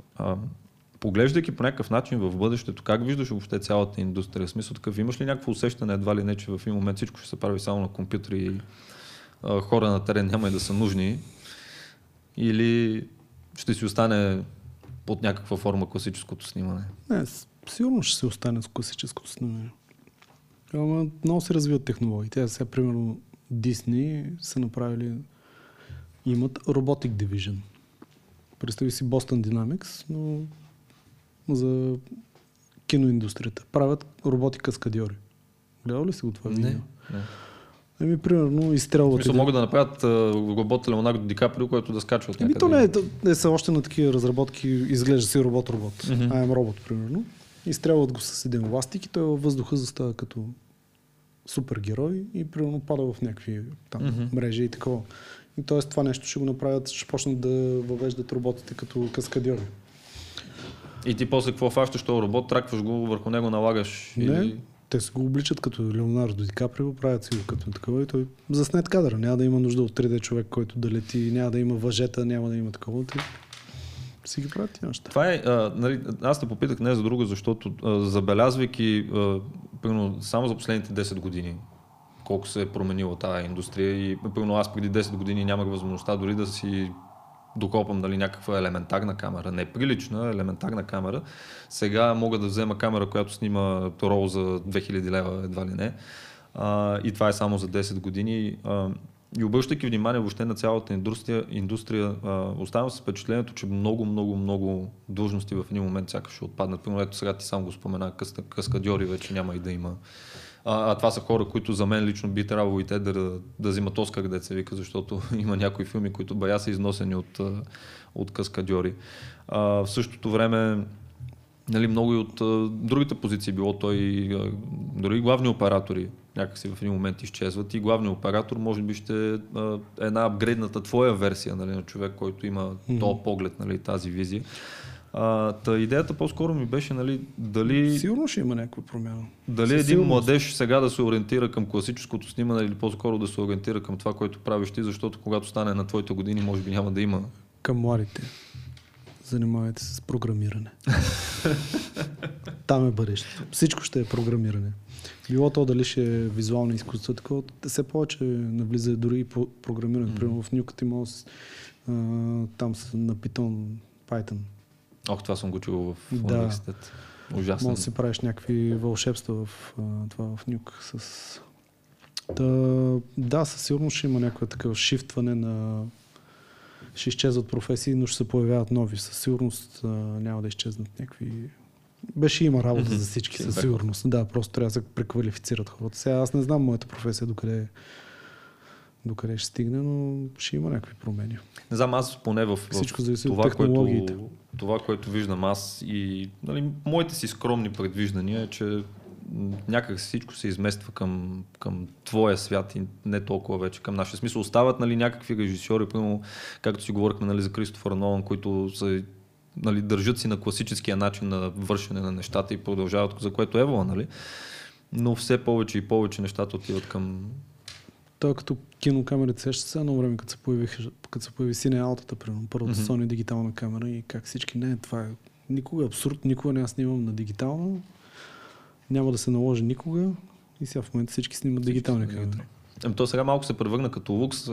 Поглеждайки по някакъв начин в бъдещето, как виждаш въобще цялата индустрия? В смисъл такъв, имаш ли някакво усещане едва ли не, че в един момент всичко ще се прави само на компютри и хора на терен няма и да са нужни? Или ще си остане под някаква форма класическото снимане? Не, сигурно ще се остане с класическото снимане. Много се развиват технологии. Те сега, примерно, Disney са направили имат Robotic Division. Представи си Boston Dynamics, но за киноиндустрията. Правят роботи каскадьори. Гледал ли си го това видео? не. Еми, примерно, изстрелват. един- могат да направят робот Леонардо Ди Каприо, който да скача от Еми, някъде. то не е, не са още на такива разработки, изглежда си робот-робот. I am робот, примерно. Изстрелват го с един ластик и той във въздуха застава като супергерой и примерно пада в някакви там Мгм. мрежи и такова. И т.е. това нещо ще го направят, ще почнат да въвеждат роботите като каскадьори. И ти после какво фащаш този робот, тракваш го, върху него налагаш. Не, Или... те се го обличат като Леонардо Ди Каприо, правят си го като такова и той заснет кадъра. Няма да има нужда от 3D човек, който да лети, няма да има въжета, няма да има такова. Те си ги правят неща. Това е, а, нали, аз те попитах не за друго, защото а, забелязвайки а, примерно, само за последните 10 години, колко се е променила тази индустрия и примерно аз преди 10 години нямах възможността дори да си докопам нали, някаква елементарна камера, не прилична, елементарна камера. Сега мога да взема камера, която снима рол за 2000 лева, едва ли не. А, и това е само за 10 години. А, и обръщайки внимание въобще на цялата индустрия, индустрия а, оставам с впечатлението, че много, много, много длъжности в един момент сякаш ще отпаднат. Примерно, ето сега ти сам го спомена, къс- каскадьори вече няма и да има. А, а това са хора, които за мен лично би трябвало и те да, да взимат Оскар, където се вика, защото има някои филми, които бая са износени от, от каскадьори. А, в същото време нали, много и от а, другите позиции, било той а, дори главни оператори някакси в един момент изчезват и главният оператор може би ще е една апгрейдната твоя версия нали, на човек, който има Мгм. този поглед, нали, тази визия. А, та идеята по-скоро ми беше нали, дали, Сигурно ще има някаква промяна. дали със един сигурност. младеж сега да се ориентира към класическото снимане или по-скоро да се ориентира към това, което правиш ти, защото когато стане на твоите години, може би няма да има. Към младите. Занимавайте се с програмиране. Там е бъдещето. Всичко ще е програмиране. Било то дали ще е визуално изкуство, такова, все повече навлиза дори и по програмиране. Примерно в Нюката има там са на Python, Python. Ох, това съм го чул в Да. университет. Ужасно. Може да си правиш някакви вълшебства в това в Нюк с... Та, да, със сигурност ще има някакво такова шифтване на... Ще изчезват професии, но ще се появяват нови. Със сигурност а, няма да изчезнат някакви... Беше има работа за всички, със сигурност. Да, просто трябва да се преквалифицират хората. Сега аз не знам моята професия докъде, докъде ще стигне, но ще има някакви промени. Не знам, аз поне в, в Всичко от това, което, това, което виждам аз и нали, моите си скромни предвиждания е, че някак всичко се измества към, към твоя свят и не толкова вече към нашия смисъл. Остават нали, някакви режисьори, примерно, както си говорихме нали, за Кристофър Нолан, които са, нали, държат си на класическия начин на вършене на нещата и продължават, за което Евала, нали? Но все повече и повече нещата отиват към... Той като кинокамерите сеща се едно време, като се, появи, като се появи сине аутата, примерно, първата Мгм. Sony дигитална камера и как всички, не, това е никога абсурд, никога не аз снимам на дигитално, няма да се наложи никога и сега в момента всички снимат дигитални Всички са камери. Ами то сега малко се превърна като лукс,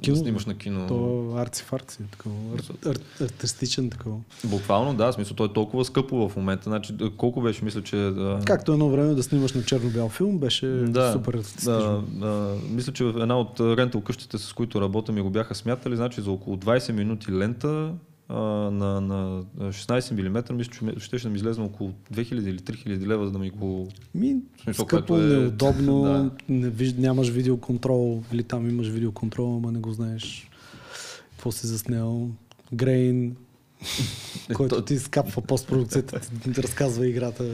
Кино, да снимаш на кино. То арци-фарци, е такова, ар, ар, артистичен такова. Буквално, да, смисъл, той е толкова скъпо в момента. Значи, да, колко беше, мисля, че... Да, Както едно време да снимаш на черно-бял филм, беше да, супер да, артистично. да, мисля, че една от рентал къщите, с които работя, ми го бяха смятали, значи за около 20 минути лента на, на 16 мм, мисля, че ще, ще ми излезе около 2000 или 3000 лева, за да ми го... Ми, смисъл, скъпо, е- неудобно, Да. не виж, нямаш видеоконтрол или там имаш видеоконтрол, ама не го знаеш какво си заснел. Грейн, който то- ти скапва постпродукцията, ти разказва играта.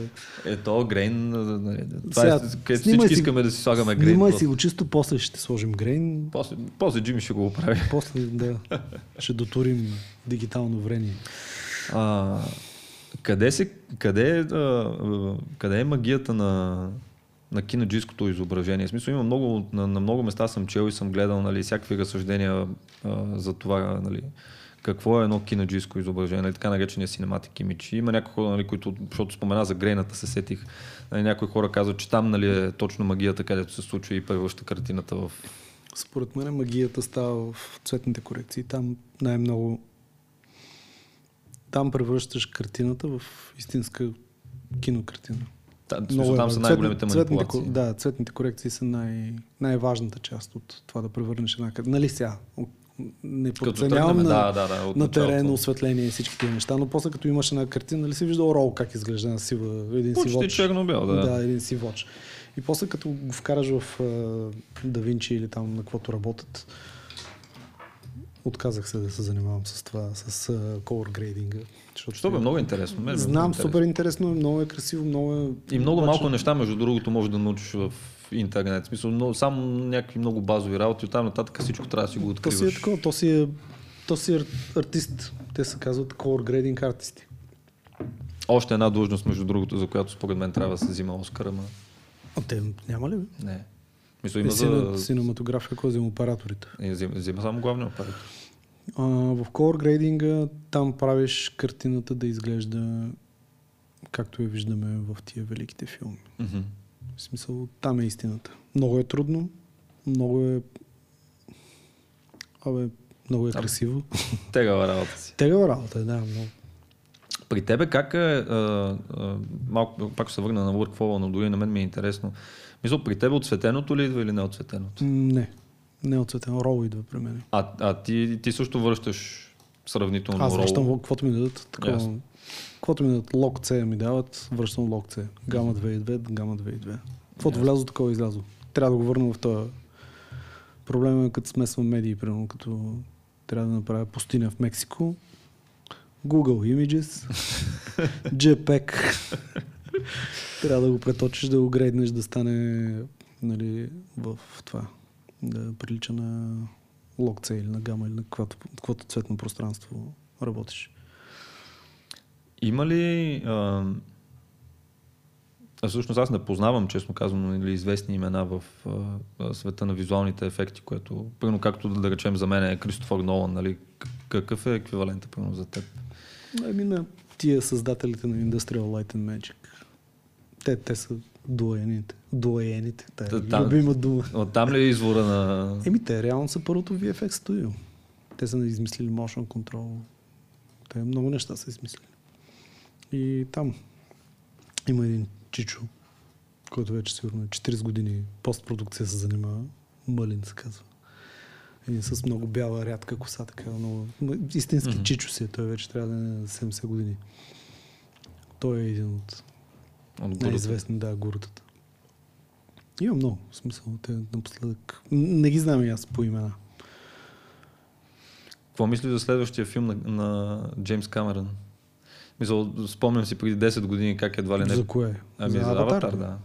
Е, то грейн, нали, това Сега, е, където всички си- искаме да си слагаме грейн. Снимай просто. си го чисто, после ще сложим грейн, После, после Джими ще го оправи. после да, ще дотурим дигитално време. А, къде, се, къде, е, а, къде е магията на, на кинаджийското изображение? В смисъл има много, на, на много места съм чел и съм гледал нали, всякакви разсъждения а, за това нали, какво е едно кинаджийско изображение, нали, така наречения cinematic image. Има някои хора, нали, които, защото спомена за грейната, се сетих, нали, някои хора казват, че там нали, е точно магията, където се случва и превръща картината в... Според мен магията става в цветните корекции. Там най-много там превръщаш картината в истинска кинокартина. Та, смисъл, е там са важно. най-големите Цветните- манипулации. Цветните, да, цветните корекции са най- най-важната част от това да превърнеш една картина. Нали сега? Не подценявам тръгнем, на, да, да, да, на терен, осветление и всички тези неща, но после като имаш една картина, нали си виждал рол как изглежда една сива, един си Почти воч. черно-бял, да. Да, един си воч. И после като го вкараш в Да Винчи или там на каквото работят, отказах се да се занимавам с това, с color grading. Защото Що бе, много интересно. Мен е Знам, много интересно. супер интересно, е, много е красиво, много е... И много обаче- малко неща, между другото, можеш да научиш в интернет. В смисъл, но, само някакви много базови работи, оттам нататък всичко трябва да си го То си е откриваш. такова, то си е, то си е ар- артист. Те се казват color grading артисти. Още една длъжност, между другото, за която според мен трябва да се взима Оскара, ма А те няма ли? не. Мисля, Е, има сина- за... Синематография, кой взема операторите? Е, взима, взима само главния оператор. А, в color grading там правиш картината да изглежда както я виждаме в тия великите филми. Мгм. В смисъл, там е истината. Много е трудно, много е... Абе, много е Абе. красиво. Тегава работа си. Тегава работа е, да, много. При тебе как е, а, а, малко, пак се върна на Workflow, но дори на мен ми е интересно. Мисля, при тебе отцветеното ли идва или не отцветеното? Не, не оцветен. Рол идва при мен. А, а ти, ти също връщаш сравнително Аз рол. връщам, каквото ми дадат, такова. Каквото ми дадат лог C ми дават, връщам лог C. Гама 2.2, гама 2.2. Каквото влязло, такова излязло. Трябва да го върна в това. Проблема е като смесвам медии, примерно, като трябва да направя пустиня в Мексико. Google Images, JPEG. трябва да го преточиш, да го грейднеш, да стане нали, в това. Да прилича на C или на гама или на каквото, каквото цветно пространство работиш. Има ли... А, а всъщност аз не познавам, честно казано, или известни имена в а, света на визуалните ефекти, което, примерно както да, речем за мен е Кристофър Нолан, нали? Какъв е еквивалентът, примерно, за теб? Ами на тия създателите на Industrial Light and Magic. Те, те са дуаените. Дуаените. Та, Та- там- любима дума. От там ли е извора на... Еми, те реално са първото VFX студио. Те са измислили motion control. Те много неща са измислили. И там има един чичо, който вече сигурно е 40 години постпродукция се занимава. Мълин се казва. Един с много бяла, рядка коса, така много... Истински Мгм. чичо си е. Той вече трябва да е на 70 години. Той е един от от най-известни, да, гурутата. Има много, смисъл, те напоследък. Не ги знам и аз по имена. Какво мислиш за следващия филм на, на Джеймс Камерън? Мисъл, спомням си преди 10 години как едва ли не... За кое? Ами за, Аватар, да.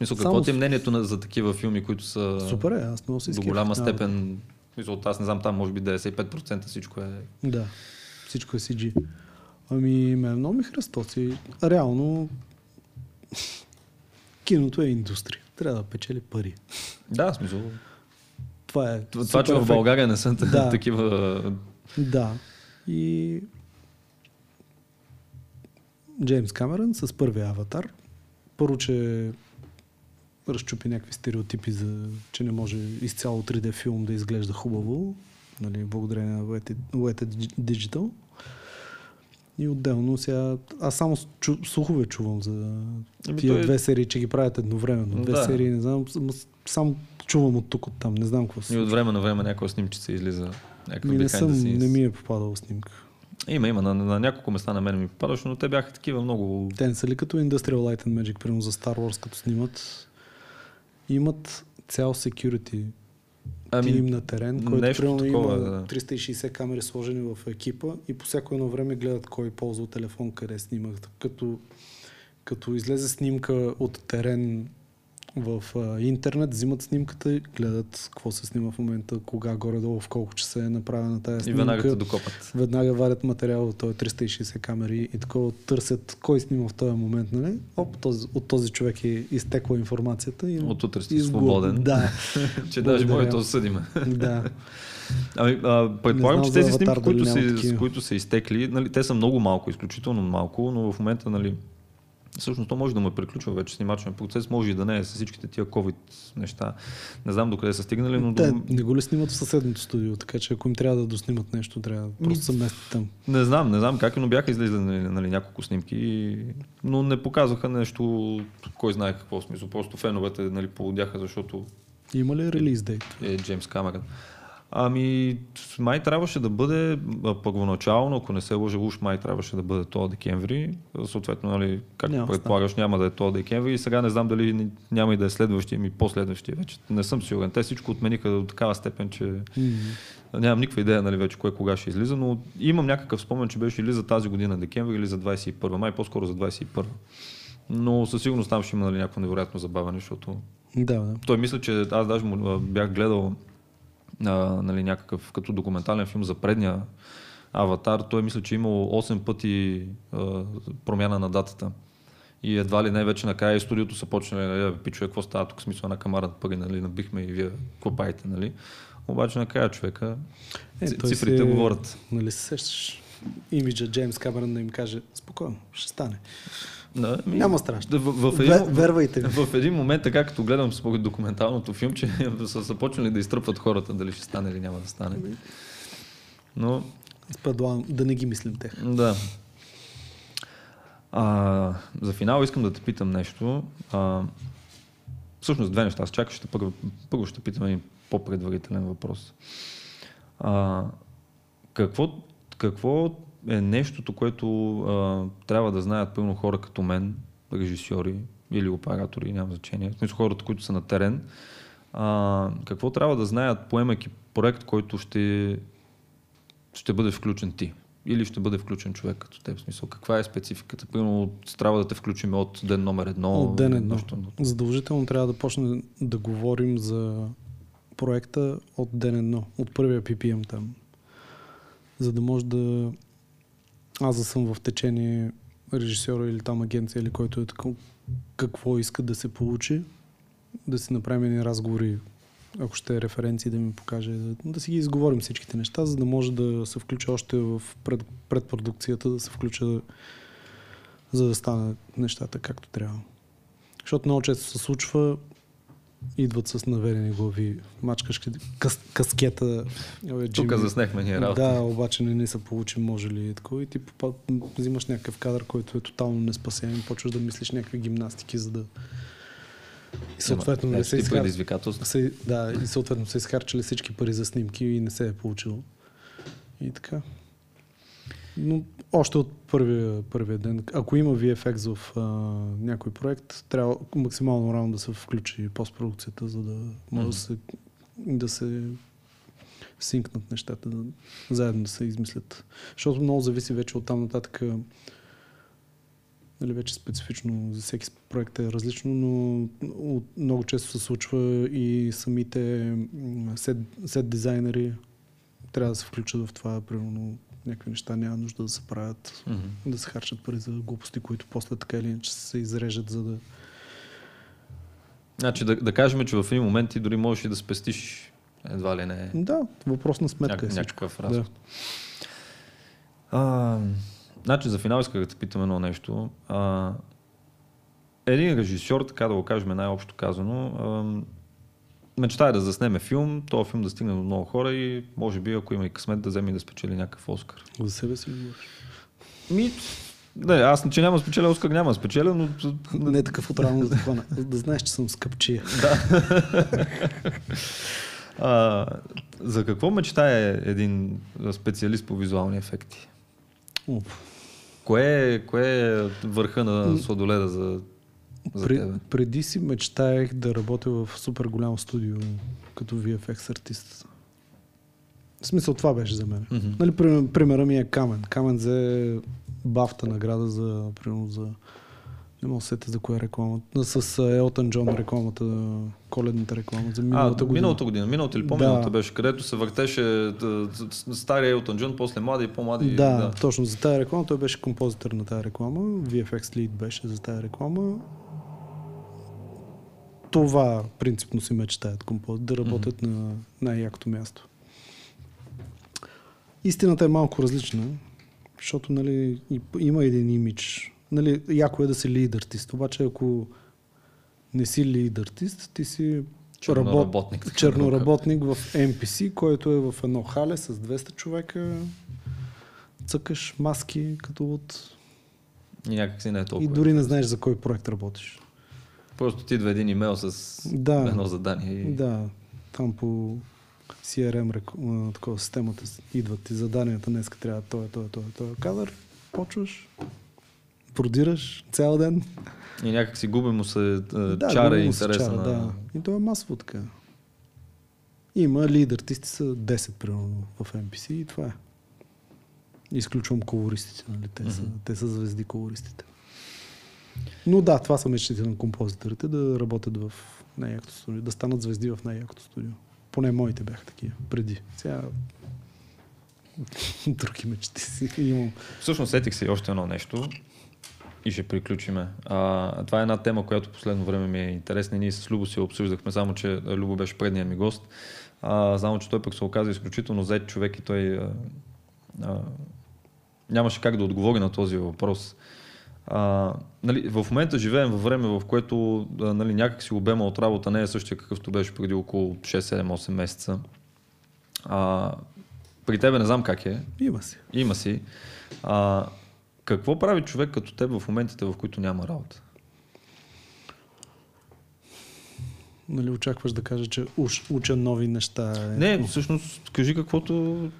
Мисъл, какво ти е мнението на, за такива филми, които са Супер е, аз много се до голяма степен... Мисъл, аз не знам, там може би 95% всичко е... Да, всичко е CG. Ами, мен много ми харесва. Си, реално, киното е индустрия. Трябва да печели пари. Да, смисъл. Това е. Това, супер че в. България не са Да. такива... Да. И Джеймс Камерън с първия аватар. Първо, че разчупи някакви стереотипи, за, че не може изцяло 3D филм да изглежда хубаво, нали, благодарение на Weta Digital. И отделно сега, аз само чу, слухове чувам за Ами тия той е- две серии, че ги правят едновременно. Две Да. серии, не знам, само чувам от тук, от там, не знам какво И от време на време някоя снимчица излиза. Някаква не, съм, не ми е попадала снимка. Има, има. На, на няколко места на мен ми попадаше, но те бяха такива много... Те не са ли като Industrial Light and Magic, примерно за Star Wars, като снимат, имат цял security Ами, тим на терен, който примерно такова, има да. 360 камери сложени в екипа и по всяко едно време гледат кой ползва телефон, къде снима. Като, като излезе снимка от терен в а, интернет, взимат снимката и гледат какво се снима в момента, кога горе-долу, в колко часа е направена тази и снимка. веднага те докопат. Веднага вадят материал от този 360 камери и такова търсят кой снима в този момент, нали? Оп, този, от този човек е изтекла информацията и От утре сте свободен. Да, че даже може да осъдиме. да. Ами, а, предполагам, че тези снимки, които, си, с които са изтекли, нали, те са много малко, изключително малко, но в момента, нали, всъщност то може да му е приключил вече снимачен процес, може и да не е с всичките тия COVID неща. Не знам докъде са стигнали, но Те до... не го ли снимат в съседното студио, така че ако им трябва да доснимат нещо, трябва да просто се местят там. не знам, не знам как, но бяха излезли нали, нали, няколко снимки, но не показваха нещо, кой знае какво смисъл. Просто феновете нали, поводяха, защото Има ли релиз дейт? е Джеймс Камерън. Ами, май трябваше да бъде първоначално, ако не се лъжа, уж май трябваше да бъде този декември. Съответно, нали, както Няма предполагаш, няма да е този декември. И сега не знам дали няма и да е следващия ми последващия вече. Не съм сигурен. Те всичко отмениха до такава степен, че М. нямам никаква идея нали, вече кое кога ще излиза, но имам някакъв спомен, че беше или за тази година декември, или за 21 май, по-скоро за 21 Но със сигурност там ще има нали, някакво невероятно забавяне, защото Да, да. той мисля, че аз даже му, бях гледал а, нали, някакъв като документален филм за предния Аватар. Той мисля, че е имал 8 пъти а, промяна на датата. И едва ли не вече накрая и студиото са почнали, нали, «Бе, пичове, какво става тук, смисъл една камара пари, нали, набихме и вие какво правите, нали. Обаче накрая човека, Е, цифрите си е- говорят. Нали се сещаш имиджа Джеймс Камерън да им каже, спокойно, ще стане. Да, ми, Няма страшно. В, в, един, вервайте в, в един момент, така като гледам според документалното филмче, са, са почнали да изтръпват хората, дали ще стане или няма да стане. Но предлагам да не ги мислим тех. Да. А, за финал искам да те питам нещо. А, всъщност две неща. Аз чакаш, ще първо, първо ще питам един по-предварителен въпрос. А, какво, какво е нещото, което а, трябва да знаят пълно хора като мен, режисьори или оператори, няма значение, в смисъл хората, които са на терен, а, какво трябва да знаят, поемайки проект, който ще ще бъде включен ти? Или ще бъде включен човек като теб? В Смисъл, каква е спецификата? Примерно, трябва да те включим от ден номер едно. От ден едно. Нещо, Задължително трябва да почне да говорим за проекта от ден едно, от първия PPM там. За да може да аз да съм в течение режисьора или там агенция или който е такъв, какво иска да се получи, да си направим едни разговори ако ще е референции, да ми покаже, да, да си ги изговорим всичките неща, за да може да се включа още в пред, предпродукцията, да се включа, за да стане нещата както трябва. Защото много често се случва, идват с наведени глави, мачкаш къс, каскета. Тук заснехме ние работа. Да, обаче не ни се получи, може ли такова. И ти попад, взимаш някакъв кадър, който е тотално неспасен, почваш да мислиш някакви гимнастики, за да и съответно не се изхар... се, да, и съответно са изхарчили всички пари за снимки и не се е получило. И така. Но още от първия, първия ден, ако има VFX в а, някой проект, трябва максимално рано да се включи постпродукцията, за да може mm-hmm. да се, да се синкнат нещата, да, заедно да се измислят. Защото много зависи вече от там нататък нали, вече специфично за всеки проект е различно, но много често се случва и самите сет, сет дизайнери трябва да се включат в това, примерно някакви неща няма нужда да се правят, mm-hmm. да се харчат пари за глупости, които после така или иначе се изрежат, за да... Значи да, да кажем, че в един момент ти дори можеш и да спестиш едва ли не... Да, въпрос на сметка Няк, е някакъв разход. Да. А, Значи за финал исках да те питам едно нещо. А, един режисьор, така да го кажем най-общо казано, а, мечтае да заснеме филм, този филм да стигне до много хора и може би, ако има и късмет, да вземе и да спечели някакъв Оскар. За себе си говориш? Ми, не, аз че няма спечеля Оскар, няма спечеля, но... Не е такъв отрано да хвана. Да знаеш, че съм скъпчия. Да. а, за какво мечтае един специалист по визуални ефекти? Уф. Кое, кое е върха на сладоледа за, за При, тебе? Преди си мечтаех да работя в супер голямо студио като VFX артист. В смисъл това беше за мен. Mm-hmm. Нали, примера ми е Камен. Камен взе бафта награда за, примерно, за не мога да сетя за коя реклама. С Елтън Джон рекламата, коледната реклама за миналата а, година. Миналата година, миналата или по-миналата да. беше, където се въртеше стария Елтън Джон, после млади и по-млади. Да, да, точно за тази реклама. Той беше композитор на тази реклама. VFX Lead беше за тази реклама. Това принципно си мечтаят композитор, да работят mm-hmm. на най-якото място. Истината е малко различна, защото нали, има един имидж нали, яко е да си лид артист, обаче ако не си лид артист, ти си черноработник, черноработник в NPC, който е в едно хале с 200 човека, цъкаш маски като от... И някак си не е толкова. И дори не знаеш за кой проект работиш. Просто ти идва един имейл с да, едно задание. И... Да, там по CRM, такова системата, идват ти заданията, днес трябва това, това, това, това кадър, почваш, продираш цял ден. И някак си губи му се да, чара и интереса чара, на... Да. И то е масово така. Има лид артисти са 10 примерно в NPC и това е. Изключвам колористите, нали? Те, mm-hmm. са, те са звезди колористите. Но да, това са мечтите на композиторите, да работят в най-якото студио, да станат звезди в най-якото студио. Поне моите бяха такива преди. Сега други мечти си имам. Всъщност сетих се и още едно нещо и ще приключиме. А, това е една тема, която последно време ми е интересна и ние с Любо си обсъждахме, само че Любо беше предния ми гост. А, само, че той пък се оказа изключително зает човек и той а, а, нямаше как да отговори на този въпрос. А, нали, в момента живеем във време, в което нали, някак си обема от работа не е същия какъвто беше преди около 6-7-8 месеца. А, при тебе не знам как е. Има си. Има си. А, какво прави човек като теб в моментите, в които няма работа? Нали очакваш да кажа, че уча нови неща? Е... Не, всъщност кажи каквото...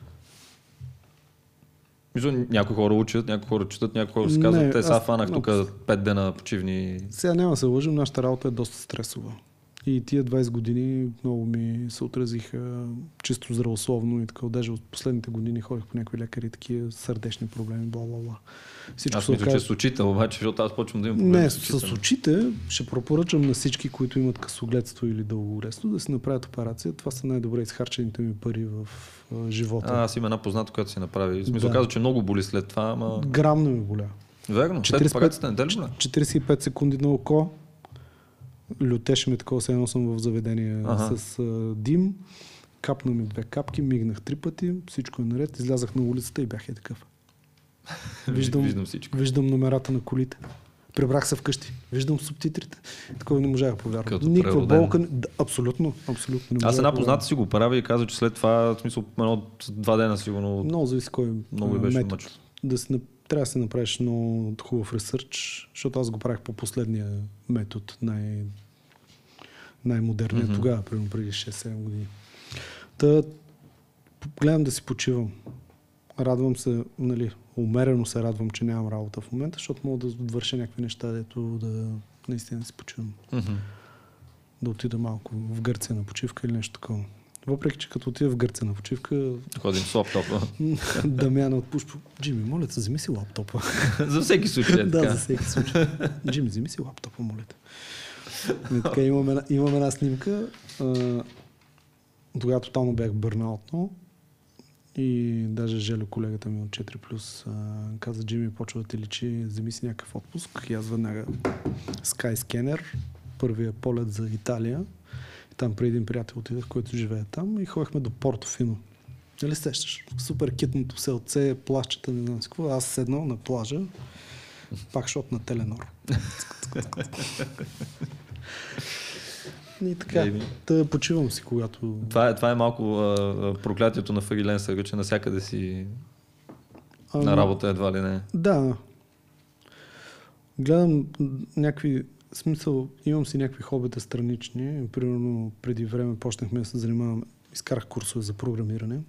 Мисля, някои хора учат, някои хора четат, някои хора си казват, те са фанах тук 5 дена почивни. Сега няма да се лъжим, нашата работа е доста стресова. И тия 20 години много ми се отразиха чисто здравословно и така. Даже от последните години ходих по някои лекари, такива сърдечни проблеми, бла бла бла. Всичко аз мисля, че с очите, обаче, защото аз почвам да имам проблеми. Не, с, с очите ще препоръчам на всички, които имат късогледство или дългогледство, да си направят операция. Това са най-добре изхарчените ми пари в а, живота. А, аз имам една позната, която си направи. В смисъл да. казва, че много боли след това, ама... Грамно ми боля. Верно, 45, след 45 секунди на око, лютеше ми такова, едно съм в заведение Ага. с а, дим. Капна ми две капки, мигнах три пъти, всичко е наред. Излязах на улицата и бях е такъв. Виждам, Виждам всичко. виждам номерата на колите. Прибрах се вкъщи. Виждам субтитрите. Такова не можах да повярвам. Като Никаква преводено. болка. Да, абсолютно, абсолютно. Не Аз една позната си го правя и каза, че след това, в смисъл, едно два дена сигурно. Много зависи кой много а, беше метод. мъчно. Да си, трябва да си направиш много хубав ресърч, защото аз го правих по последния метод, най- най-модерният Мгм. mm-hmm. тогава, примерно преди 6-7 години. Та, гледам да си почивам. Радвам се, нали, умерено се радвам, че нямам работа в момента, защото мога да върша някакви неща, дето да наистина да си почивам. Мгм. Да отида малко в Гърция на почивка или нещо такова. Въпреки, че като отида в Гърция на почивка, Ходим с лаптопа. Дамяна от Пушпо, Джими, моля те, вземи си лаптопа. За всеки случай е да, за всеки случай. Джими, вземи си лаптопа, моля те. И така, имам една, една снимка. Тогава тотално бях бърнаутно. И даже Желю, колегата ми от 4+, плюс, каза, Джими, почва да ти личи, вземи си някакъв отпуск. И аз веднага Skyscanner, първия полет за Италия. И там при един приятел отидах, който живее там и ходихме до Портофино. Нали сещаш? Супер китното селце, плащата, не знам си какво. Аз седнал на плажа, пак шот на Теленор. И така, да почивам си, когато... Това е, това е малко а, а, проклятието на фриленсъра, че навсякъде си Ама- на работа едва ли не. Да. Гледам някакви... Смисъл, имам си някакви хобита странични. Примерно, преди време почнахме да се занимаваме. Изкарах курсове за програмиране.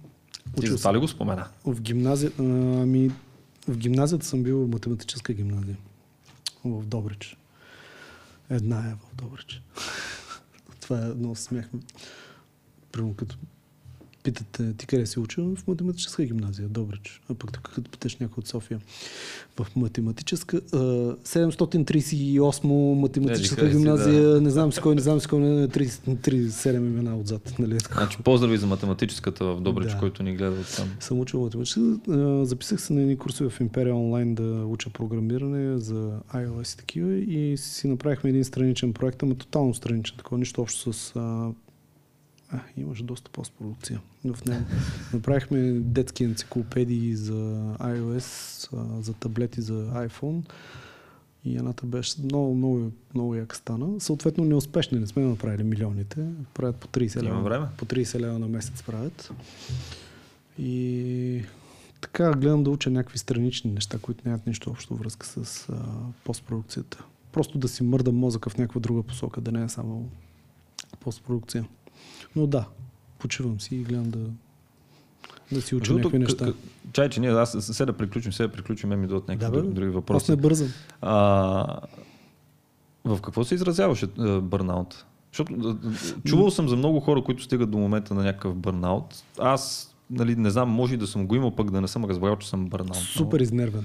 Ти за това ли го спомена? В гимназия, а, ами, в гимназията съм бил в математическа гимназия. В Добрич. Една е в Добрич. Това е много смях. Примерно като питате ти къде си учил, в математическа гимназия, Добрич. А пък тук като питаш някой от София. В математическа, а, 738 математическа къде си, гимназия, не знам си кой, не знам си кой, не, 37 имена отзад. Нали? Значи поздрави за математическата в Добрич, Да. който ни гледа там. Съм учил математика. А, Записах се на едни курсове в Империя онлайн да уча програмиране за iOS и такива и си направихме един страничен проект, ама тотално страничен, такова нищо общо с... А, имаше доста постпродукция в него. Направихме детски енциклопедии за iOS, а, за таблети за iPhone и едната беше много, много, много як стана. Съответно неуспешни, не сме направили милионите. Правят по 30 Има лева. време. По 30 лева на месец правят. И така гледам да уча някакви странични неща, които нямат нищо общо връзка с а, постпродукцията. Просто да си мърда мозъка в някаква друга посока, да не е само постпродукция. Но да, почивам си и гледам да, да си уча някакви неща. Чай, че ние, аз се да приключим, се да приключим, ми дадат някакви Да, други, други Аз въпроси. не бързам. А, в какво се изразяваше а, бърнаут? Защото а, а, чувал съм за много хора, които стигат до момента на някакъв бърнаут. Аз нали, не знам, може и да съм го имал, пък да не съм разбрал, че съм бърнаут. Супер изнервен.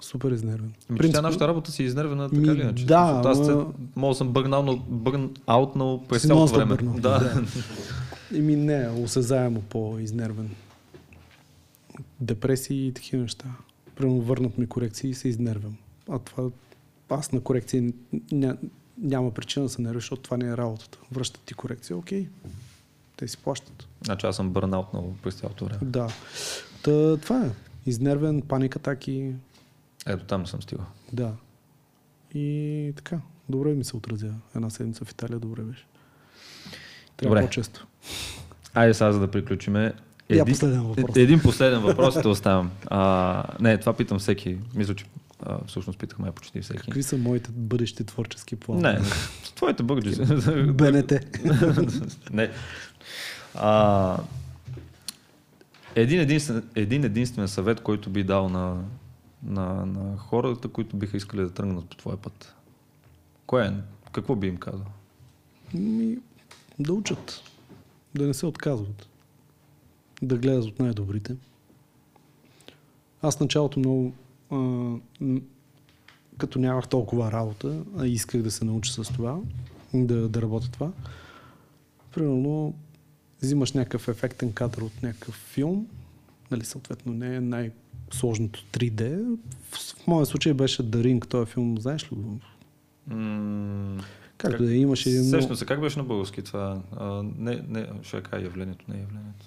Супер изнервен. Ми, тя нашата работа си е изнервена така Ми, или иначе. да, Защото аз се- мога да съм бърнал, бърнаутнал през Си цялото време. бърнал, Да. да. Еми не, осезаемо по-изнервен. Депресии и такива неща. Примерно върнат ми корекции и се изнервям. А това аз на корекции ня, няма причина да се нервиш, защото това не е работата. Връщат ти корекция, окей. Те си плащат. Значи аз съм бърнаутнал през цялото време. Да. Та, това е. Изнервен, паник атаки, Ето там съм стигал. да. И така. Добре ми се отразя. Една седмица в Италия добре беше. Трябва Добре. по-често. Айде сега за да приключиме. Я последен въпрос. е- Един последен въпрос те оставям. А, не, това питам всеки. Мисля, че а, всъщност питах май почти всеки. Какви са моите бъдещи творчески планове? Не, твоите бърджи. БНТ. не. А, един, единствен, един единствен съвет, който би дал на, на, на хората, които биха искали да тръгнат по твоя път. Кое е? Какво би им казал? Ми, да учат. Да не се отказват. Да гледат от най-добрите. Аз началото много, а, като нямах толкова работа, а исках да се науча с това, да, да работя това, примерно взимаш някакъв ефектен кадър от някакъв филм, нали, съответно не е най-сложното 3D. В, в моя случай беше The Ring, този филм, знаеш ли го? М- Както да е, имаше един Сещам много... се, как беше на български това? А, не, не, ще кажа явлението, не явлението.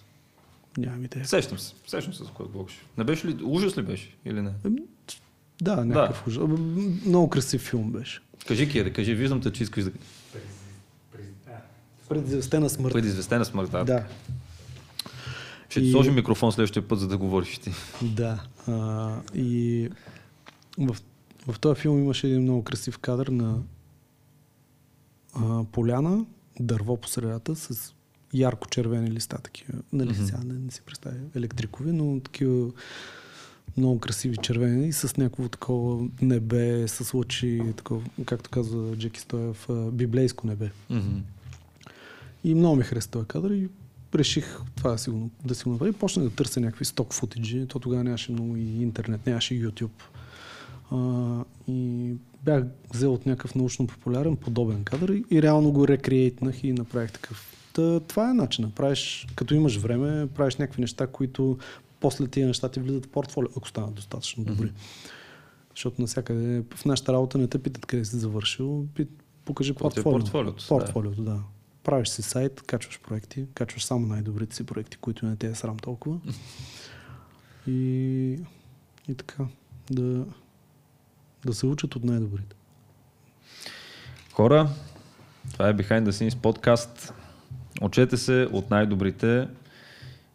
Нямам идея. Сещам се, сещам се за кой говориш. Не беше ли, ужас ли беше или не? Ами, Да, някакъв ужас. Абе, Много красив филм беше. Кажи, Кире, кажи, виждам те, че искаш да... Предизвестена смърт. Предизвестена смърт, да. Да, Ще ти И- сложим микрофон следващия път, за да говориш ти. да. А, и в, в този филм имаше един много красив кадър на а, поляна, дърво по средата с ярко-червени листа, такива. Нали, Мгм. сега не, не си представя електрикови, но такива много красиви червени и с някакво такова небе, с лъчи, такова, както казва Джеки Стоев, библейско небе. Мгм. И много ми хареса този кадър и реших това да си го, да си го направя. И почнах да търся някакви сток футиджи. То тогава нямаше много и интернет, нямаше и YouTube. А, и бях взел от някакъв научно-популярен подобен кадър и, и реално го рекреейтнах и направих такъв. Та, това е начин. Правиш, като имаш време, правиш някакви неща, които после тия неща ти влизат в портфолио, ако станат достатъчно добри. Мгм. Защото навсякъде в нашата работа не те питат къде си завършил, пит, покажи ти е портфолио. портфолиото? Портфолиото, да. Правиш си сайт, качваш проекти, качваш само най-добрите си проекти, които не те е срам толкова. И, и така, да, да се учат от най-добрите. Хора, това е Behind the Scenes подкаст. Учете се от най-добрите.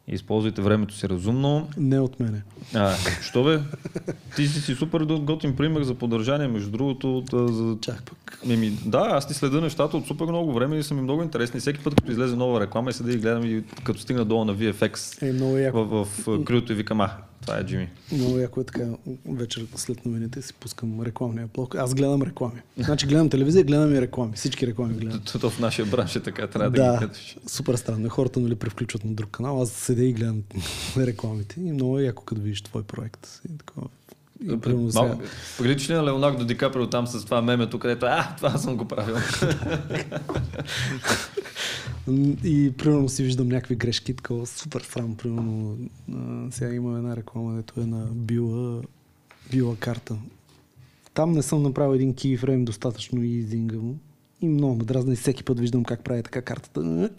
Използвайте времето си разумно. Не от мене. А, що бе? Ти си, си супер готин пример за поддържание, между другото. от, За... Чак пък. Еми, да, аз ти следа нещата от супер много време и са ми много интересни. Всеки път, като излезе нова реклама, седа и гледам и като стигна долу на VFX Е, много яко. в, в, в и викам, а, това е Джими. Много яко е така, вечер след новините си пускам рекламния блок. Аз гледам реклами. Значи гледам телевизия, гледам и реклами. Всички реклами гледам. То в нашия бранш е така, трябва да, ги Да, гледаш. супер странно. Хората нали превключват на друг канал, аз седя и гледам рекламите и много е яко като видиш твой проект. И такова. Малко, прилича ли на Леонардо Ди Каприо там с това мемето, където, а, това съм го правил. и примерно си виждам някакви грешки, такова супер срам. Примерно сега има една реклама, дето е на била, била карта. Там не съм направил един кейфрейм достатъчно easy му. И много ме дразна и всеки път виждам как прави така картата.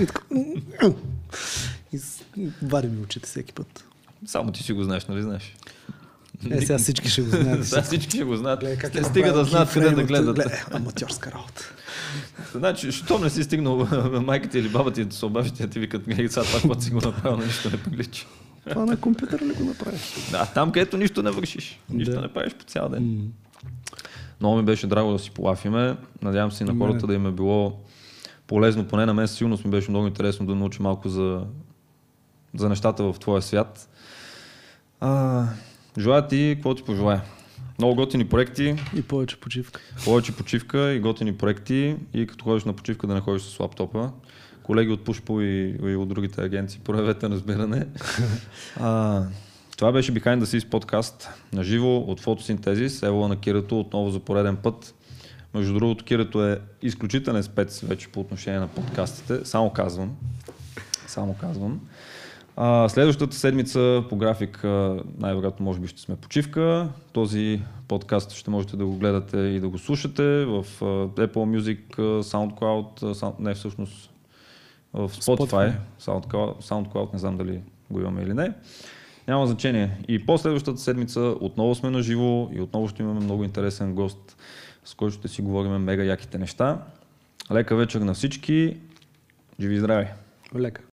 И, така, и вади ми очите всеки път. Само ти си го знаеш, нали знаеш? Е, сега всички ще го знаят. Сега всички ще го знаят. Гледай как е стига да знаят къде да гледат. гледай, Аматьорска работа. Значи, щом не си стигнал майка ти или баба ти да се обави, те ти викат, гледай сега това, което си го направил, нищо не прилича. Това на компютъра ли го направиш? Да, там където нищо не вършиш, нищо Да. не правиш по цял ден. Много ми беше драго да си полафиме. Надявам се и на хората да им е било полезно. Поне на мен силно ми беше много интересно да науча малко за, за нещата в твоя свят. А, желая ти, какво ти пожелая? Много готини проекти, И повече почивка. повече почивка и готини проекти и като ходиш на почивка да не ходиш с лаптопа. Колеги от Pushpo и, и от другите агенции, проявете разбиране. а, това беше Behind the Scenes подкаст на живо от фотосинтезис. Ево на Кирато отново за пореден път. Между другото, Кирато е изключителен спец вече по отношение на подкастите. Само казвам. Само казвам. А, следващата седмица по график най-вероятно може би ще сме почивка. Този подкаст ще можете да го гледате и да го слушате в Apple Music, SoundCloud, Sound, не всъщност в Spotify, Spotify. SoundCloud, SoundCloud, не знам дали го имаме или не. Няма значение. И по-следващата седмица отново сме на живо и отново ще имаме много интересен гост, с който ще си говорим мега яките неща. Лека вечер на всички. Живи и здрави! Лека.